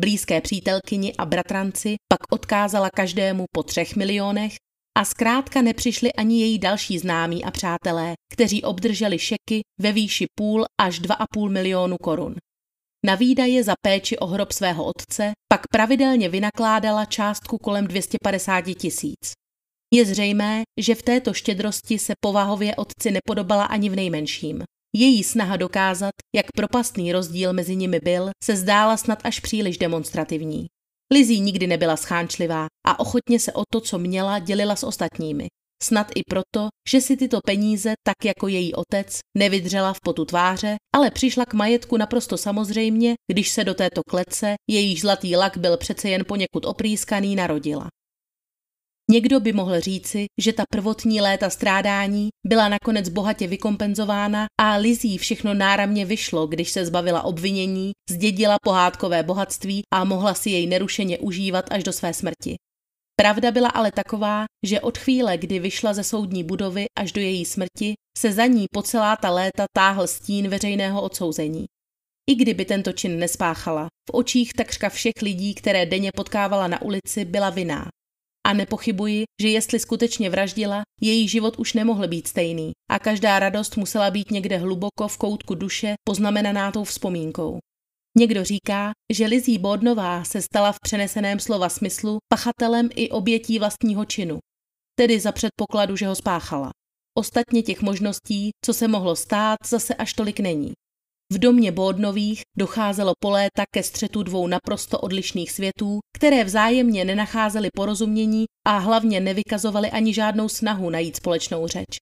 A: Blízké přítelkyni a bratranci pak odkázala každému po třech milionech a zkrátka nepřišli ani její další známí a přátelé, kteří obdrželi šeky ve výši půl až 2,5 milionu korun. Na výdaje za péči o hrob svého otce pak pravidelně vynakládala částku kolem 250 tisíc. Je zřejmé, že v této štědrosti se povahově otci nepodobala ani v nejmenším. Její snaha dokázat, jak propastný rozdíl mezi nimi byl, se zdála snad až příliš demonstrativní. Lizí nikdy nebyla schánčlivá a ochotně se o to, co měla, dělila s ostatními. Snad i proto, že si tyto peníze, tak jako její otec, nevydřela v potu tváře, ale přišla k majetku naprosto samozřejmě, když se do této klece, jejíž zlatý lak byl přece jen poněkud oprýskaný, narodila. Někdo by mohl říci, že ta prvotní léta strádání byla nakonec bohatě vykompenzována a Lizí všechno náramně vyšlo, když se zbavila obvinění, zdědila pohádkové bohatství a mohla si jej nerušeně užívat až do své smrti. Pravda byla ale taková, že od chvíle, kdy vyšla ze soudní budovy až do její smrti, se za ní po celá ta léta táhl stín veřejného odsouzení. I kdyby tento čin nespáchala, v očích takřka všech lidí, které denně potkávala na ulici, byla viná. A nepochybuji, že jestli skutečně vraždila, její život už nemohl být stejný a každá radost musela být někde hluboko v koutku duše poznamenaná tou vzpomínkou. Někdo říká, že Lizí Bodnová se stala v přeneseném slova smyslu pachatelem i obětí vlastního činu, tedy za předpokladu, že ho spáchala. Ostatně těch možností, co se mohlo stát, zase až tolik není. V domě Bódnových docházelo po léta ke střetu dvou naprosto odlišných světů, které vzájemně nenacházely porozumění a hlavně nevykazovaly ani žádnou snahu najít společnou řeč.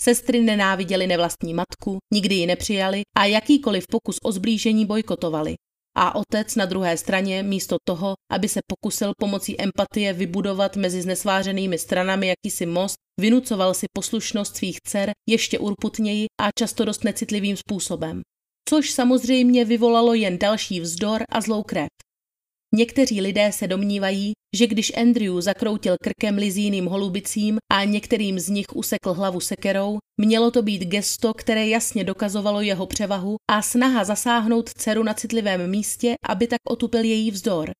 A: Sestry nenáviděly nevlastní matku, nikdy ji nepřijali a jakýkoliv pokus o zblížení bojkotovali. A otec na druhé straně, místo toho, aby se pokusil pomocí empatie vybudovat mezi znesvářenými stranami jakýsi most, vynucoval si poslušnost svých dcer ještě urputněji a často dost necitlivým způsobem což samozřejmě vyvolalo jen další vzdor a zlou krev. Někteří lidé se domnívají, že když Andrew zakroutil krkem lizíným holubicím a některým z nich usekl hlavu sekerou, mělo to být gesto, které jasně dokazovalo jeho převahu a snaha zasáhnout dceru na citlivém místě, aby tak otupil její vzdor.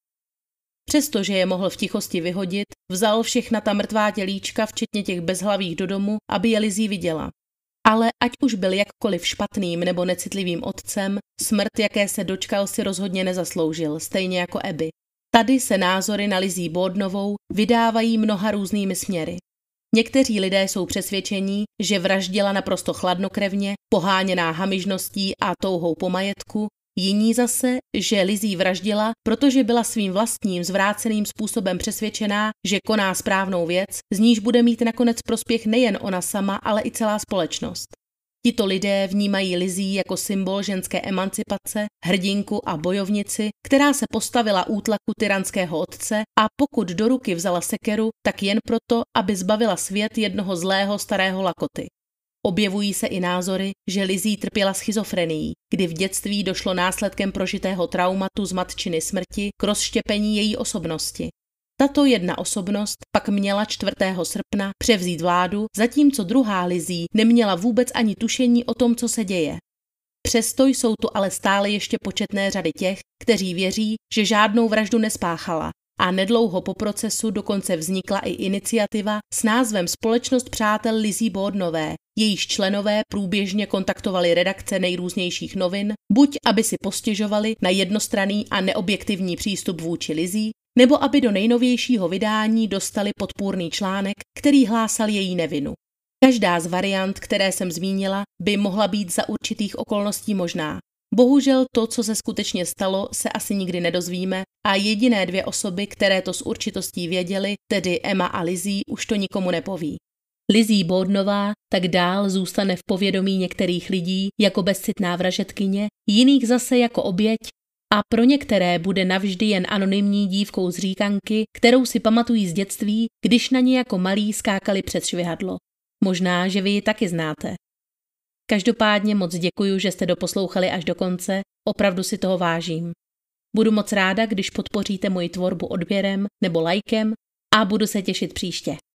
A: Přestože je mohl v tichosti vyhodit, vzal všechna ta mrtvá tělíčka, včetně těch bezhlavých do domu, aby je Lizí viděla. Ale ať už byl jakkoliv špatným nebo necitlivým otcem, smrt, jaké se dočkal, si rozhodně nezasloužil, stejně jako Eby. Tady se názory na Lizí Bordnovou vydávají mnoha různými směry. Někteří lidé jsou přesvědčení, že vraždila naprosto chladnokrevně, poháněná hamižností a touhou po majetku, Jiní zase, že Lizzie vraždila, protože byla svým vlastním zvráceným způsobem přesvědčená, že koná správnou věc, z níž bude mít nakonec prospěch nejen ona sama, ale i celá společnost. Tito lidé vnímají Lizzie jako symbol ženské emancipace, hrdinku a bojovnici, která se postavila útlaku tyranského otce a pokud do ruky vzala sekeru, tak jen proto, aby zbavila svět jednoho zlého starého lakoty. Objevují se i názory, že Lizzie trpěla schizofrenií, kdy v dětství došlo následkem prožitého traumatu z matčiny smrti k rozštěpení její osobnosti. Tato jedna osobnost pak měla 4. srpna převzít vládu, zatímco druhá Lizzie neměla vůbec ani tušení o tom, co se děje. Přesto jsou tu ale stále ještě početné řady těch, kteří věří, že žádnou vraždu nespáchala a nedlouho po procesu dokonce vznikla i iniciativa s názvem Společnost přátel Lizzie Bordnové. Jejíž členové průběžně kontaktovali redakce nejrůznějších novin, buď aby si postěžovali na jednostranný a neobjektivní přístup vůči Lizzie, nebo aby do nejnovějšího vydání dostali podpůrný článek, který hlásal její nevinu. Každá z variant, které jsem zmínila, by mohla být za určitých okolností možná. Bohužel to, co se skutečně stalo, se asi nikdy nedozvíme a jediné dvě osoby, které to s určitostí věděly, tedy Emma a Lizzie, už to nikomu nepoví. Lizzie Bodnová tak dál zůstane v povědomí některých lidí jako bezcitná vražetkyně, jiných zase jako oběť a pro některé bude navždy jen anonymní dívkou z říkanky, kterou si pamatují z dětství, když na ně jako malí skákali před švihadlo. Možná, že vy ji taky znáte. Každopádně moc děkuji, že jste doposlouchali až do konce, opravdu si toho vážím. Budu moc ráda, když podpoříte moji tvorbu odběrem nebo lajkem a budu se těšit příště.